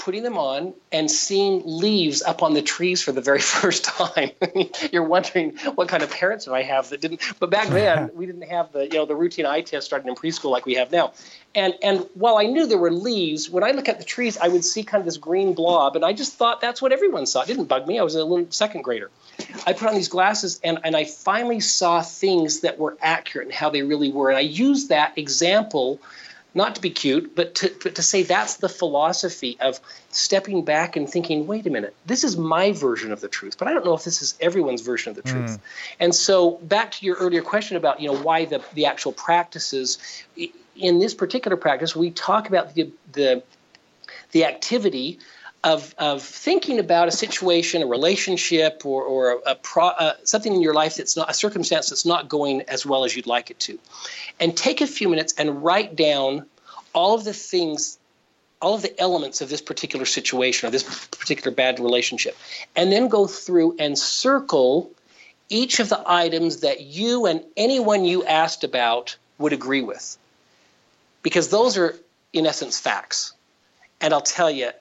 putting them on and seeing leaves up on the trees for the very first time. You're wondering what kind of parents do I have that didn't. But back then we didn't have the you know the routine eye test starting in preschool like we have now. And and while I knew there were leaves, when I look at the trees, I would see kind of this green blob, and I just thought that's what everyone saw. It didn't bug me. I was a little second grader. I put on these glasses and, and I finally saw things that were accurate and how they really were. And I used that example not to be cute, but to, but to say that's the philosophy of stepping back and thinking, wait a minute, this is my version of the truth, but I don't know if this is everyone's version of the truth. Mm. And so back to your earlier question about, you know, why the, the actual practices, in this particular practice, we talk about the, the, the activity of, of thinking about a situation, a relationship, or, or a, pro, uh, something in your life that's not a circumstance that's not going as well as you'd like it to. And take a few minutes and write down all of the things, all of the elements of this particular situation or this particular bad relationship. And then go through and circle each of the items that you and anyone you asked about would agree with. Because those are, in essence, facts. And I'll tell you,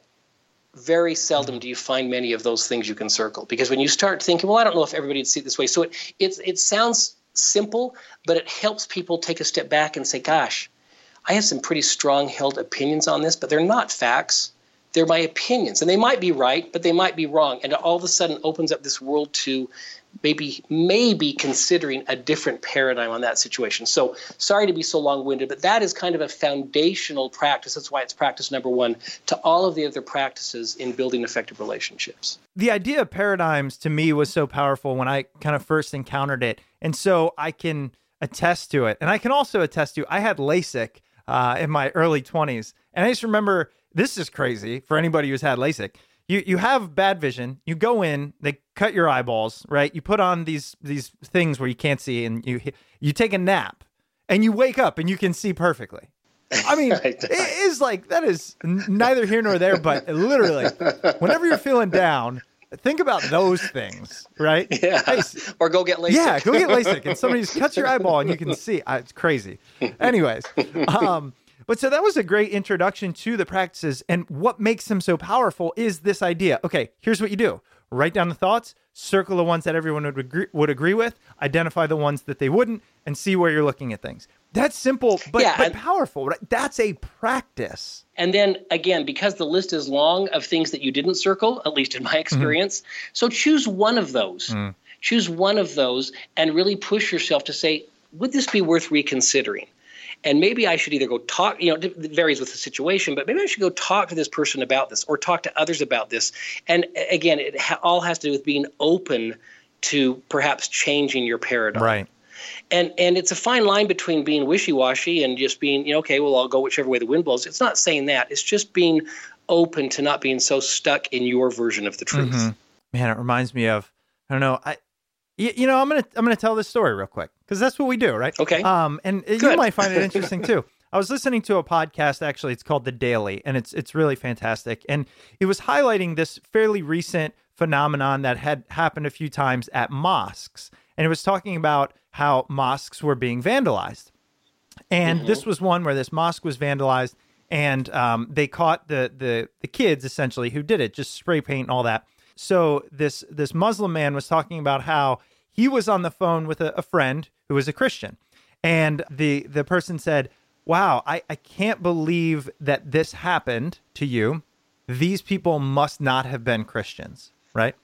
very seldom mm-hmm. do you find many of those things you can circle. Because when you start thinking well i don't know if everybody would see it this way so it it, it sounds simple but it helps people take a step back and say gosh i have some pretty strong held opinions on this but they're not facts they're my opinions and they might be right but they might be wrong and all of a sudden opens up this world to maybe maybe considering a different paradigm on that situation. So sorry to be so long-winded, but that is kind of a foundational practice. That's why it's practice number one to all of the other practices in building effective relationships. The idea of paradigms to me was so powerful when I kind of first encountered it, and so I can attest to it. And I can also attest to I had LASIK uh, in my early 20s, and I just remember this is crazy for anybody who's had LASIK you you have bad vision. You go in, they cut your eyeballs, right? You put on these these things where you can't see, and you you take a nap, and you wake up and you can see perfectly. I mean, it is like that is neither here nor there, but literally, whenever you're feeling down, think about those things, right? Yeah. Hey, or go get LASIK. Yeah, go get LASIK, and somebody just cuts your eyeball, and you can see. It's crazy. Anyways, um, but so that was a great introduction to the practices. And what makes them so powerful is this idea. Okay, here's what you do write down the thoughts, circle the ones that everyone would agree, would agree with, identify the ones that they wouldn't, and see where you're looking at things. That's simple, but, yeah, but powerful. Right? That's a practice. And then again, because the list is long of things that you didn't circle, at least in my mm-hmm. experience, mm-hmm. so choose one of those. Mm. Choose one of those and really push yourself to say, would this be worth reconsidering? And maybe I should either go talk, you know, it varies with the situation, but maybe I should go talk to this person about this or talk to others about this. And again, it ha- all has to do with being open to perhaps changing your paradigm. Right. And and it's a fine line between being wishy-washy and just being, you know, okay, well, I'll go whichever way the wind blows. It's not saying that. It's just being open to not being so stuck in your version of the truth. Mhm. Man, it reminds me of I don't know. I you, you know, I'm gonna I'm gonna tell this story real quick because that's what we do, right? Okay. Um, and you might find it interesting too. I was listening to a podcast actually. It's called The Daily, and it's it's really fantastic. And it was highlighting this fairly recent phenomenon that had happened a few times at mosques, and it was talking about how mosques were being vandalized. And this was one where this mosque was vandalized, and um, they caught the the the kids essentially who did it, just spray paint and all that. So this this Muslim man was talking about how he was on the phone with a, a friend who was a Christian, and the the person said, "Wow, I, I can't believe that this happened to you. These people must not have been Christians, right?"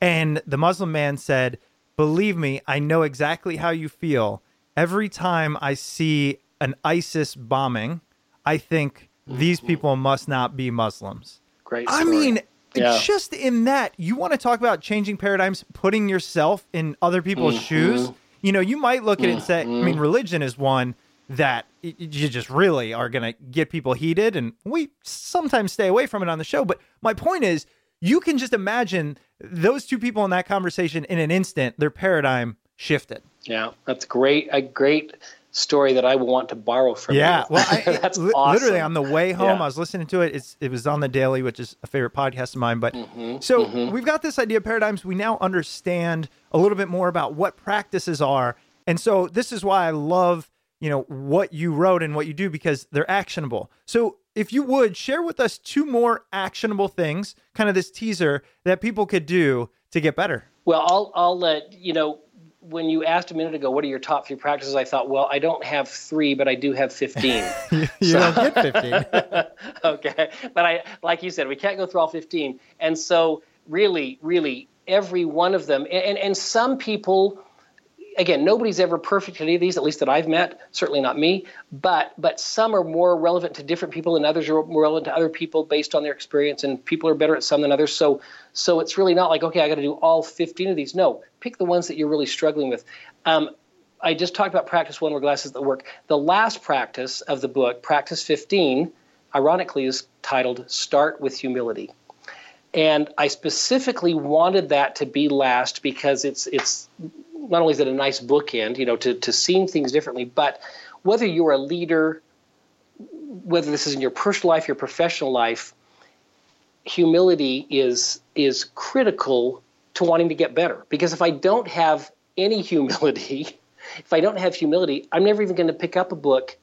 And the Muslim man said, Believe me, I know exactly how you feel. Every time I see an ISIS bombing, I think these mm-hmm. people must not be Muslims. Great. I mean, Yeah. just in that, you want to talk about changing paradigms, putting yourself in other people's Mm-hmm. shoes. You know, you might look at it and say, I mean, religion is one that you just really are going to get people heated. And we sometimes stay away from it on the show. But my point is, you can just imagine those two people in that conversation in an instant, their paradigm shifted. Yeah, that's great. A great story that I want to borrow from Yeah, you. well, I, that's li- awesome. literally on the way home, Yeah. I was listening to it. It's it was on the daily, which is a favorite podcast of mine. But Mm-hmm, so we've got this idea of paradigms. We now understand a little bit more about what practices are, and so this is why I love you know what you wrote and what you do because they're actionable. So if you would share with us two more actionable things, kind of this teaser that people could do to get better. Well, I'll I'll let you know. When you asked a minute ago, what are your top three practices? I thought, well, I don't have three, but I do have fifteen. You don't get fifteen. okay, but I, like you said, we can't go through all fifteen, and so really, really, every one of them, and and some people. Again, nobody's ever perfect at any of these, at least that I've met. Certainly not me. But but some are more relevant to different people, and others are more relevant to other people based on their experience. And people are better at some than others. So so it's really not like okay, I got to do all 15 of these. No, pick the ones that you're really struggling with. Um, I just talked about practice one wear glasses that work. The last practice of the book, practice 15, ironically, is titled "Start with Humility." And I specifically wanted that to be last because it's it's not only is it a nice bookend, you know, to to seeing things differently, but whether you're a leader, whether this is in your personal life, your professional life, humility is is critical to wanting to get better. Because if I don't have any humility, if I don't have humility, I'm never even going to pick up a book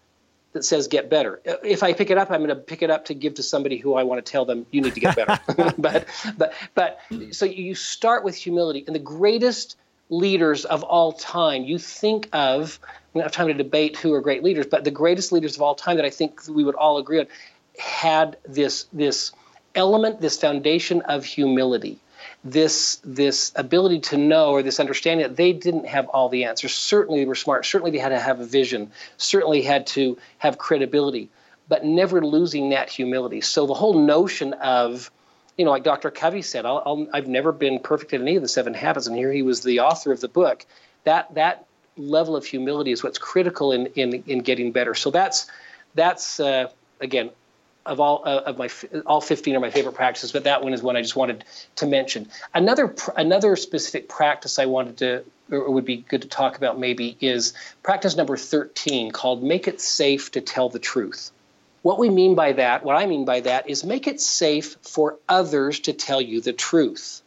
that says get better. If I pick it up, I'm going to pick it up to give to somebody who I want to tell them you need to get better. but but but so you start with humility and the greatest leaders of all time. You think of we don't have time to debate who are great leaders, but the greatest leaders of all time that I think we would all agree on had this this element, this foundation of humility this this ability to know or this understanding that they didn't have all the answers. Certainly they were smart. Certainly they had to have a vision. Certainly had to have credibility, but never losing that humility. So the whole notion of you know, like Dr. Covey said, I'll, I've never been perfect at any of the seven habits, and here he was the author of the book. That that level of humility is what's critical in in, in getting better. So that's that's uh, again of all uh, of my all 15 are my favorite practices, but that one is one I just wanted to mention. Another another specific practice I wanted to or would be good to talk about maybe is practice number 13 called make it safe to tell the truth. What we mean by that, what I mean by that is make it safe for others to tell you the truth.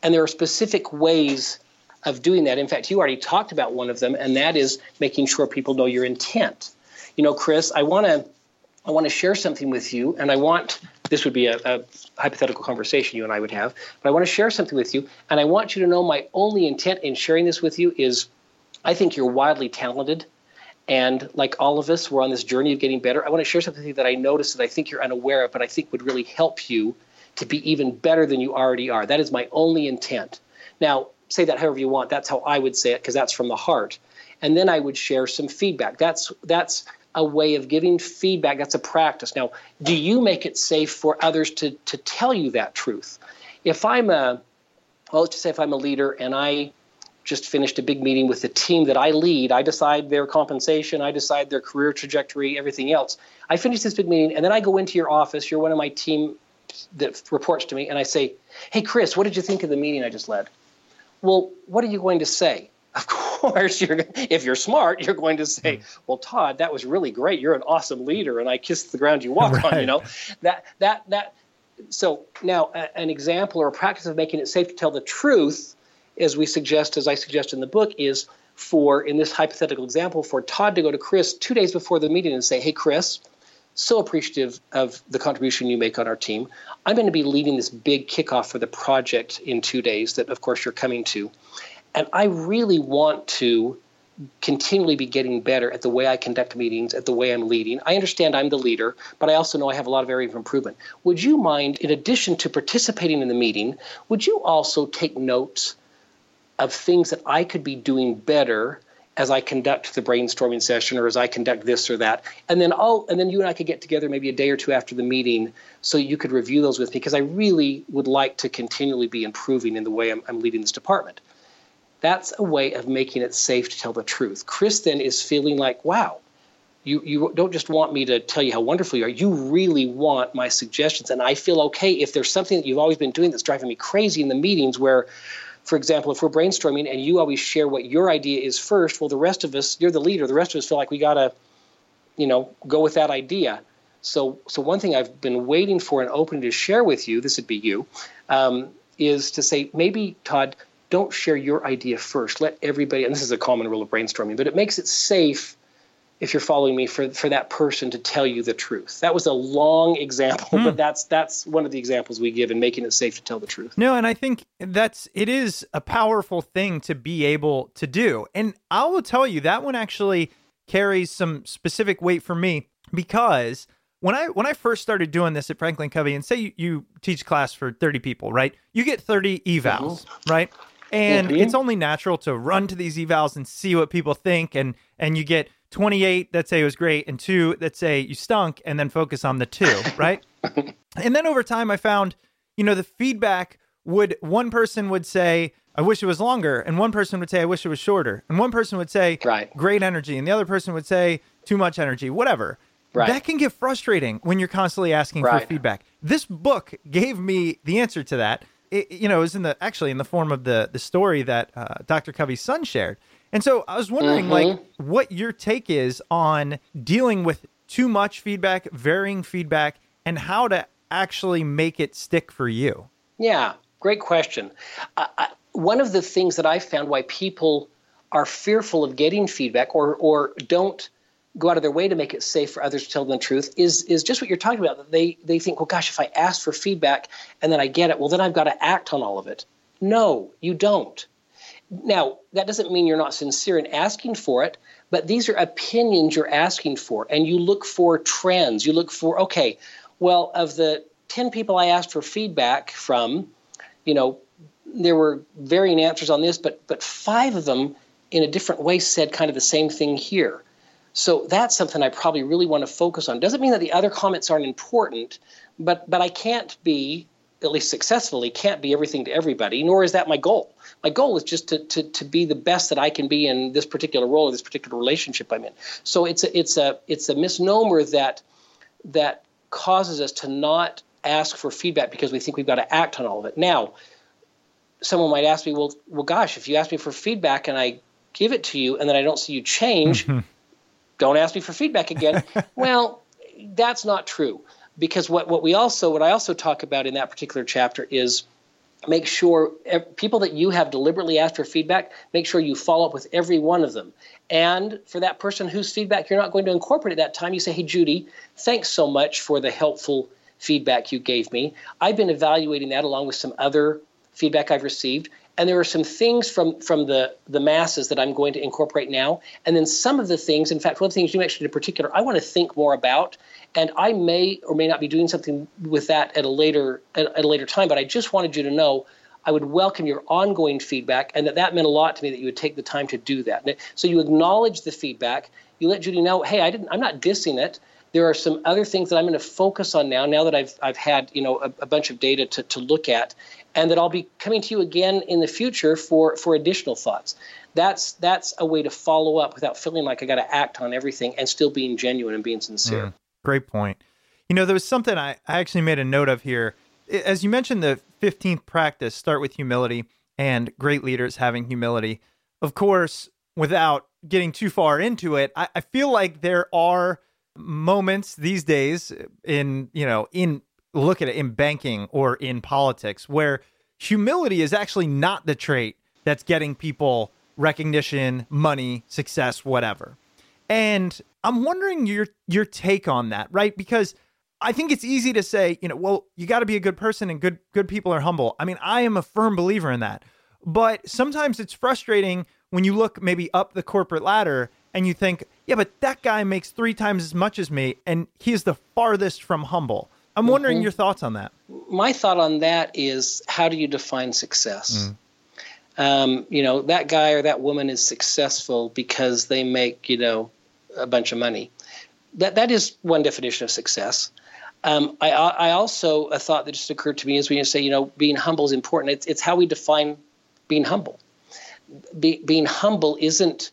And there are specific ways of doing that. In fact, you already talked about one of them, and that is making sure people know your intent. You know, Chris, I want to I want to share something with you, and I want this would be a, a, hypothetical conversation you and I would have, but I want to share something with you, and I want you to know my only intent in sharing this with you is I think you're wildly talented, and like all of us, we're on this journey of getting better. I want to share something that I noticed that I think you're unaware of, but I think would really help you to be even better than you already are. That is my only intent. Now, say that however you want. That's how I would say it because that's from the heart. And then I would share some feedback. That's that's a way of giving feedback. That's a practice. Now, do you make it safe for others to to tell you that truth? If I'm a well, let's just say if I'm a leader and I just finished a big meeting with the team that I lead, I decide their compensation, I decide their career trajectory, everything else. I finish this big meeting and then I go into your office, you're one of my team that reports to me, and I say, Hey, Chris, what did you think of the meeting I just led? Well, what are you going to say? Of course, you're, if you're smart, you're going to say, hmm. "Well, Todd, that was really great. You're an awesome leader, and I kissed the ground you walk right. on." You know, that that that. So now, a, an example or a practice of making it safe to tell the truth, as we suggest, as I suggest in the book, is for in this hypothetical example, for Todd to go to Chris two days before the meeting and say, "Hey, Chris." So appreciative of the contribution you make on our team. I'm going to be leading this big kickoff for the project in two days that, of course, you're coming to. And I really want to continually be getting better at the way I conduct meetings, at the way I'm leading. I understand I'm the leader, but I also know I have a lot of area of improvement. Would you mind, in addition to participating in the meeting, would you also take notes of things that I could be doing better as I conduct the brainstorming session or as I conduct this or that? And then I'll and then you and I could get together maybe a day or two after the meeting so you could review those with me because I really would like to continually be improving in the way I'm, I'm leading this department. That's a way of making it safe to tell the truth. Chris then is feeling like, wow, you, you don't just want me to tell you how wonderful you are. You really want my suggestions. And I feel okay if there's something that you've always been doing that's driving me crazy in the meetings where, for example, if we're brainstorming and you always share what your idea is first, well, the rest of us, you're the leader, the rest of us feel like we got to, you know, go with that idea. So, so one thing I've been waiting for and opening to share with you, this would be you, um, is to say, maybe, Todd, don't share your idea first. Let everybody, and this is a common rule of brainstorming, but it makes it safe if you're following me for, for that person to tell you the truth. That was a long example, hmm. but that's that's one of the examples we give in making it safe to tell the truth. No, and I think that's it is a powerful thing to be able to do. And I will tell you that one actually carries some specific weight for me because when I when I first started doing this at Franklin Covey, and say you, you teach class for 30 people, right? You get 30 evals, mm-hmm. right? And mm-hmm. it's only natural to run to these evals and see what people think. And and you get 28 that say it was great and two that say you stunk and then focus on the two, right? and then over time I found, you know, the feedback would one person would say, I wish it was longer, and one person would say, I wish it was shorter. And one person would say, right. great energy, and the other person would say, too much energy, whatever. Right. That can get frustrating when you're constantly asking right. for feedback. This book gave me the answer to that it, you know, it was in the actually in the form of the the story that uh, Dr. Covey's son shared. And so I was wondering, mm-hmm. like, what your take is on dealing with too much feedback, varying feedback, and how to actually make it stick for you. Yeah, great question. Uh, I, one of the things that I found why people are fearful of getting feedback or or don't go out of their way to make it safe for others to tell them the truth is is just what you're talking about. They they think, well, gosh, if I ask for feedback and then I get it, well, then I've got to act on all of it. No, you don't. Now, that doesn't mean you're not sincere in asking for it, but these are opinions you're asking for, and you look for trends. You look for, okay, well, of the 10 people I asked for feedback from, you know, there were varying answers on this, but but five of them in a different way said kind of the same thing here. So that's something I probably really want to focus on. Doesn't mean that the other comments aren't important, but but I can't be at least successfully can't be everything to everybody, nor is that my goal. My goal is just to, to, to be the best that I can be in this particular role or this particular relationship I'm in. So it's a, it's a it's a misnomer that that causes us to not ask for feedback because we think we've got to act on all of it. Now, someone might ask me, well, well, gosh, if you ask me for feedback and I give it to you and then I don't see you change, mm-hmm. don't ask me for feedback again. well, that's not true because what, what we also what I also talk about in that particular chapter is make sure people that you have deliberately asked for feedback make sure you follow up with every one of them. And for that person whose feedback you're not going to incorporate at that time you say hey judy thanks so much for the helpful feedback you gave me. I've been evaluating that along with some other feedback i've received and there are some things from from the the masses that I'm going to incorporate now, and then some of the things. In fact, one of the things you mentioned in particular, I want to think more about, and I may or may not be doing something with that at a later at, at a later time. But I just wanted you to know. I would welcome your ongoing feedback, and that that meant a lot to me that you would take the time to do that. So you acknowledge the feedback. You let Judy know, hey, I didn't. I'm not dissing it. There are some other things that I'm going to focus on now, now that I've, I've had you know a, a bunch of data to, to look at, and that I'll be coming to you again in the future for, for additional thoughts. That's, that's a way to follow up without feeling like I got to act on everything and still being genuine and being sincere. Mm, great point. You know, there was something I, I actually made a note of here. As you mentioned, the 15th practice, start with humility and great leaders having humility. Of course, without getting too far into it, I, I feel like there are moments these days in you know in look at it in banking or in politics where humility is actually not the trait that's getting people recognition, money, success, whatever. And I'm wondering your your take on that, right? Because I think it's easy to say, you know, well, you got to be a good person and good good people are humble. I mean, I am a firm believer in that. But sometimes it's frustrating when you look maybe up the corporate ladder and you think, yeah, but that guy makes three times as much as me, and he's the farthest from humble. I'm wondering mm-hmm. your thoughts on that. My thought on that is how do you define success? Mm. Um, you know, that guy or that woman is successful because they make, you know, a bunch of money. That that is one definition of success. Um, I, I also a thought that just occurred to me is when you say, you know, being humble is important. It's, it's how we define being humble. Be, being humble isn't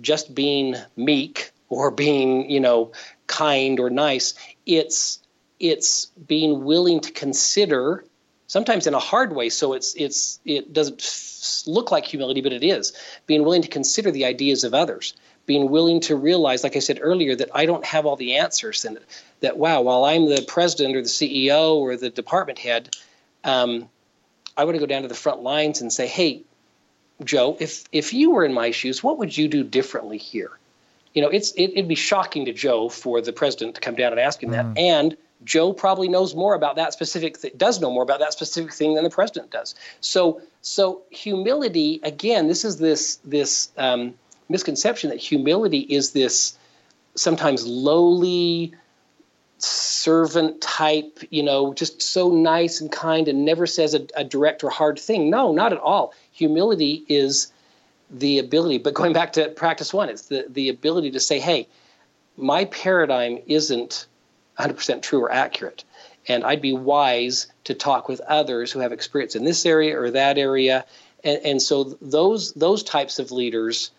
just being meek or being you know kind or nice it's it's being willing to consider sometimes in a hard way so it's it's it doesn't look like humility but it is being willing to consider the ideas of others being willing to realize like i said earlier that i don't have all the answers and that wow while i'm the president or the ceo or the department head um, i want to go down to the front lines and say hey Joe, if if you were in my shoes, what would you do differently here? You know, it's it, would be shocking to Joe for the president to come down and ask him mm. that, and Joe probably knows more about that specific th- does know more about that specific thing than the president does. So so humility again, this is this this um, misconception that humility is this sometimes lowly servant type, you know, just so nice and kind and never says a, a direct or hard thing. No, not at all humility is the ability, but going back to practice one, it's the, the ability to say, hey, my paradigm isn't 100% true or accurate. And I'd be wise to talk with others who have experience in this area or that area. And, and so those, those types of leaders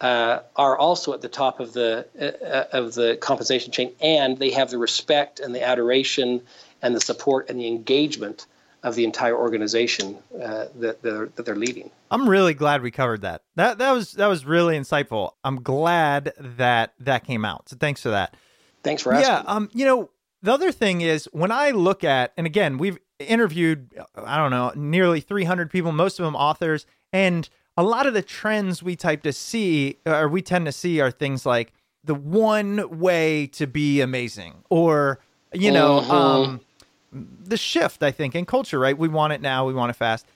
uh, are also at the top of the, uh, of the compensation chain, and they have the respect and the adoration and the support and the engagement of the entire organization uh, that, they're, that they're leading. I'm really glad we covered that. That that was that was really insightful. I'm glad that that came out. So thanks for that. Thanks for asking. Yeah. Um. You know, the other thing is when I look at, and again, we've interviewed, I don't know, nearly 300 people, most of them authors, and a lot of the trends we type to see, or we tend to see, are things like the one way to be amazing, or you know, mm-hmm. um the shift, I think, in culture, right? We want it now, we want it fast.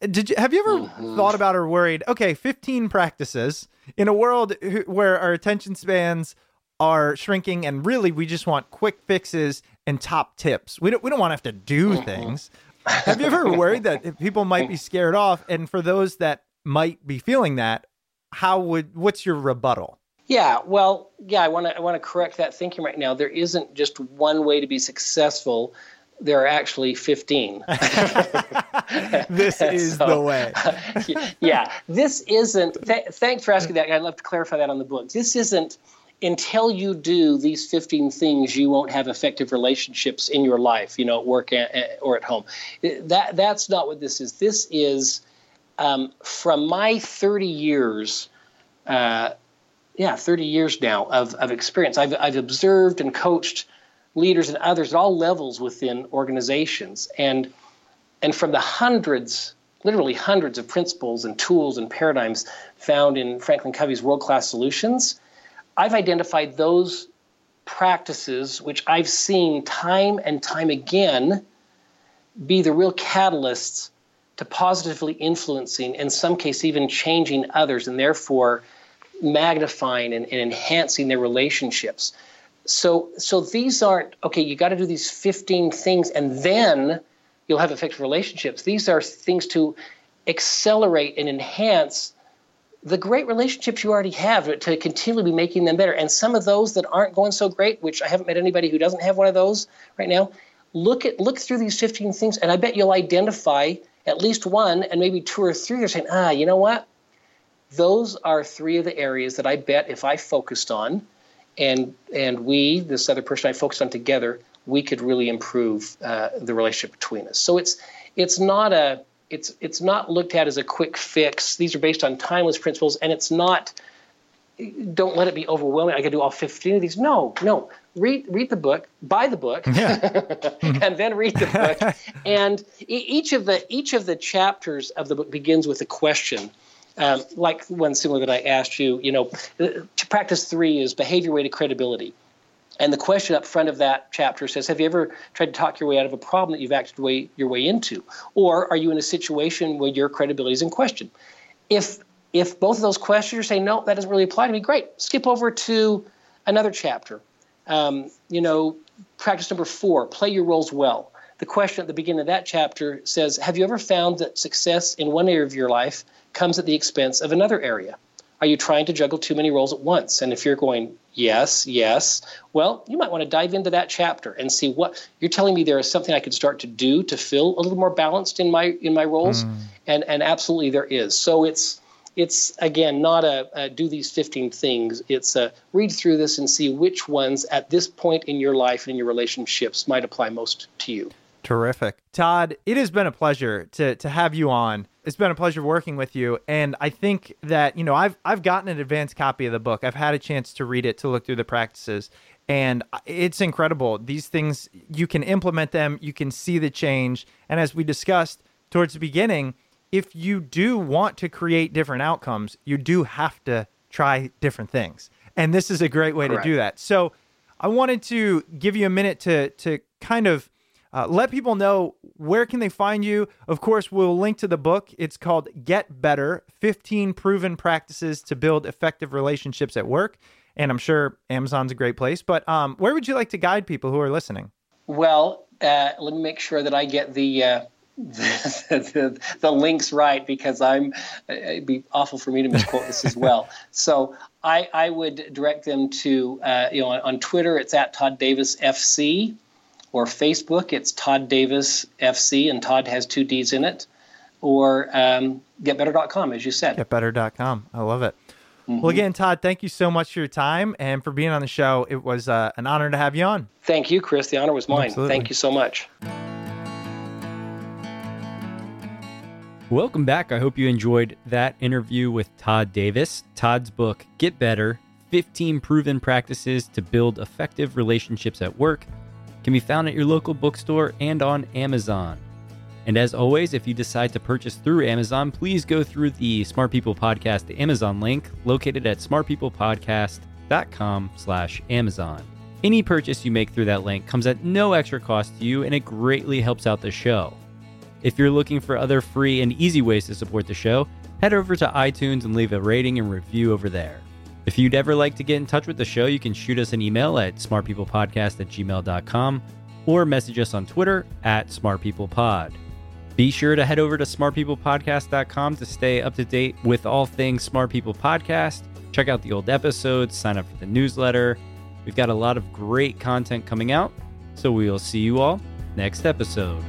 Did you have you ever mm-hmm. thought about or worried? Okay, 15 practices in a world where our attention spans are shrinking and really we just want quick fixes and top tips. We don't we don't want to have to do mm-hmm. things. have you ever worried that people might be scared off and for those that might be feeling that, how would what's your rebuttal? Yeah, well, yeah, I want to I want to correct that thinking right now. There isn't just one way to be successful there are actually 15. this is so, the way. yeah, this isn't, th- thanks for asking that. I'd love to clarify that on the book. This isn't, until you do these 15 things, you won't have effective relationships in your life, you know, at work or at home. That, that's not what this is. This is um, from my 30 years. Uh, yeah, 30 years now of, of experience. I've, I've observed and coached leaders and others at all levels within organizations. And, and from the hundreds, literally hundreds of principles and tools and paradigms found in Franklin Covey's World Class Solutions, I've identified those practices which I've seen time and time again be the real catalysts to positively influencing, in some case, even changing others, and therefore magnifying and, and enhancing their relationships so so these aren't okay you got to do these 15 things and then you'll have effective relationships these are things to accelerate and enhance the great relationships you already have to continually be making them better. And some of those that aren't going so great, which I haven't met anybody who doesn't have one of those right now, look at look through these 15 things and I bet you'll identify at least one and maybe two or three you're saying, ah, you know what? Those are three of the areas that I bet if I focused on and and we, this other person I focused on together, we could really improve uh, the relationship between us. So it's it's not a it's it's not looked at as a quick fix. These are based on timeless principles, and it's not. Don't let it be overwhelming. I can do all 15 of these. No, no. Read read the book, buy the book, yeah. and then read the book. and each of the each of the chapters of the book begins with a question. Um, like one similar that I asked you, you know, uh, practice three is behave your way to credibility. And the question up front of that chapter says, Have you ever tried to talk your way out of a problem that you've acted way, your way into? Or are you in a situation where your credibility is in question? If if both of those questions saying, No, that doesn't really apply to me, great. Skip over to another chapter. Um, you know, practice number four, play your roles well. The question at the beginning of that chapter says, Have you ever found that success in one area of your life comes at the expense of another area? Are you trying to juggle too many roles at once? And if you're going, yes, yes, well, you might want to dive into that chapter and see what you're telling me there is something I could start to do to feel a little more balanced in my in my roles. Mm. And and absolutely there is. So it's it's again not a, a, do these 15 things it's a read through this and see which ones at this point in your life and in your relationships might apply most to you terrific. Todd it has been a pleasure to to have you on. It's been a pleasure working with you and i think that you know i've i've gotten an advanced copy of the book. I've had a chance to read it to look through the practices and it's incredible. These things you can implement them you can see the change and as we discussed towards the beginning if you do want to create different outcomes you do have to try different things and this is a great way Correct. to do that. So i wanted to give you a minute to to kind of uh, let people know where can they find you. Of course, we'll link to the book. It's called Get Better: 15 Proven Practices to Build Effective Relationships at Work. And I'm sure Amazon's a great place. But um, where would you like to guide people who are listening? Well, uh, let me make sure that I get the, uh, the, the, the links right because I'm it'd be awful for me to misquote this as well. So I, I would direct them to uh, you know on, on, Twitter it's at Todd Davis FC or Facebook, it's Todd Davis FC, and Todd has two D's in it, or um, getbetter.com, as you said. Getbetter.com. I love it. Mm-hmm. Well, again, Todd, thank you so much for your time and for being on the show. It was uh, an honor to have you on. Thank you, Chris. The honor was mine. Absolutely. Thank you so much. Welcome back. I hope you enjoyed that interview with Todd Davis. Todd's book, Get Better 15 Proven Practices to Build Effective Relationships at Work can be found at your local bookstore and on Amazon. And as always, if you decide to purchase through Amazon, please go through the Smart People Podcast Amazon link located at smartpeoplepodcast.com slash Amazon. Any purchase you make through that link comes at no extra cost to you and it greatly helps out the show. If you're looking for other free and easy ways to support the show, head over to iTunes and leave a rating and review over there. If you'd ever like to get in touch with the show, you can shoot us an email at smartpeoplepodcast at gmail.com or message us on Twitter at smartpeoplepod. Be sure to head over to smartpeoplepodcast.com to stay up to date with all things Smart People Podcast. Check out the old episodes, sign up for the newsletter. We've got a lot of great content coming out, so we will see you all next episode.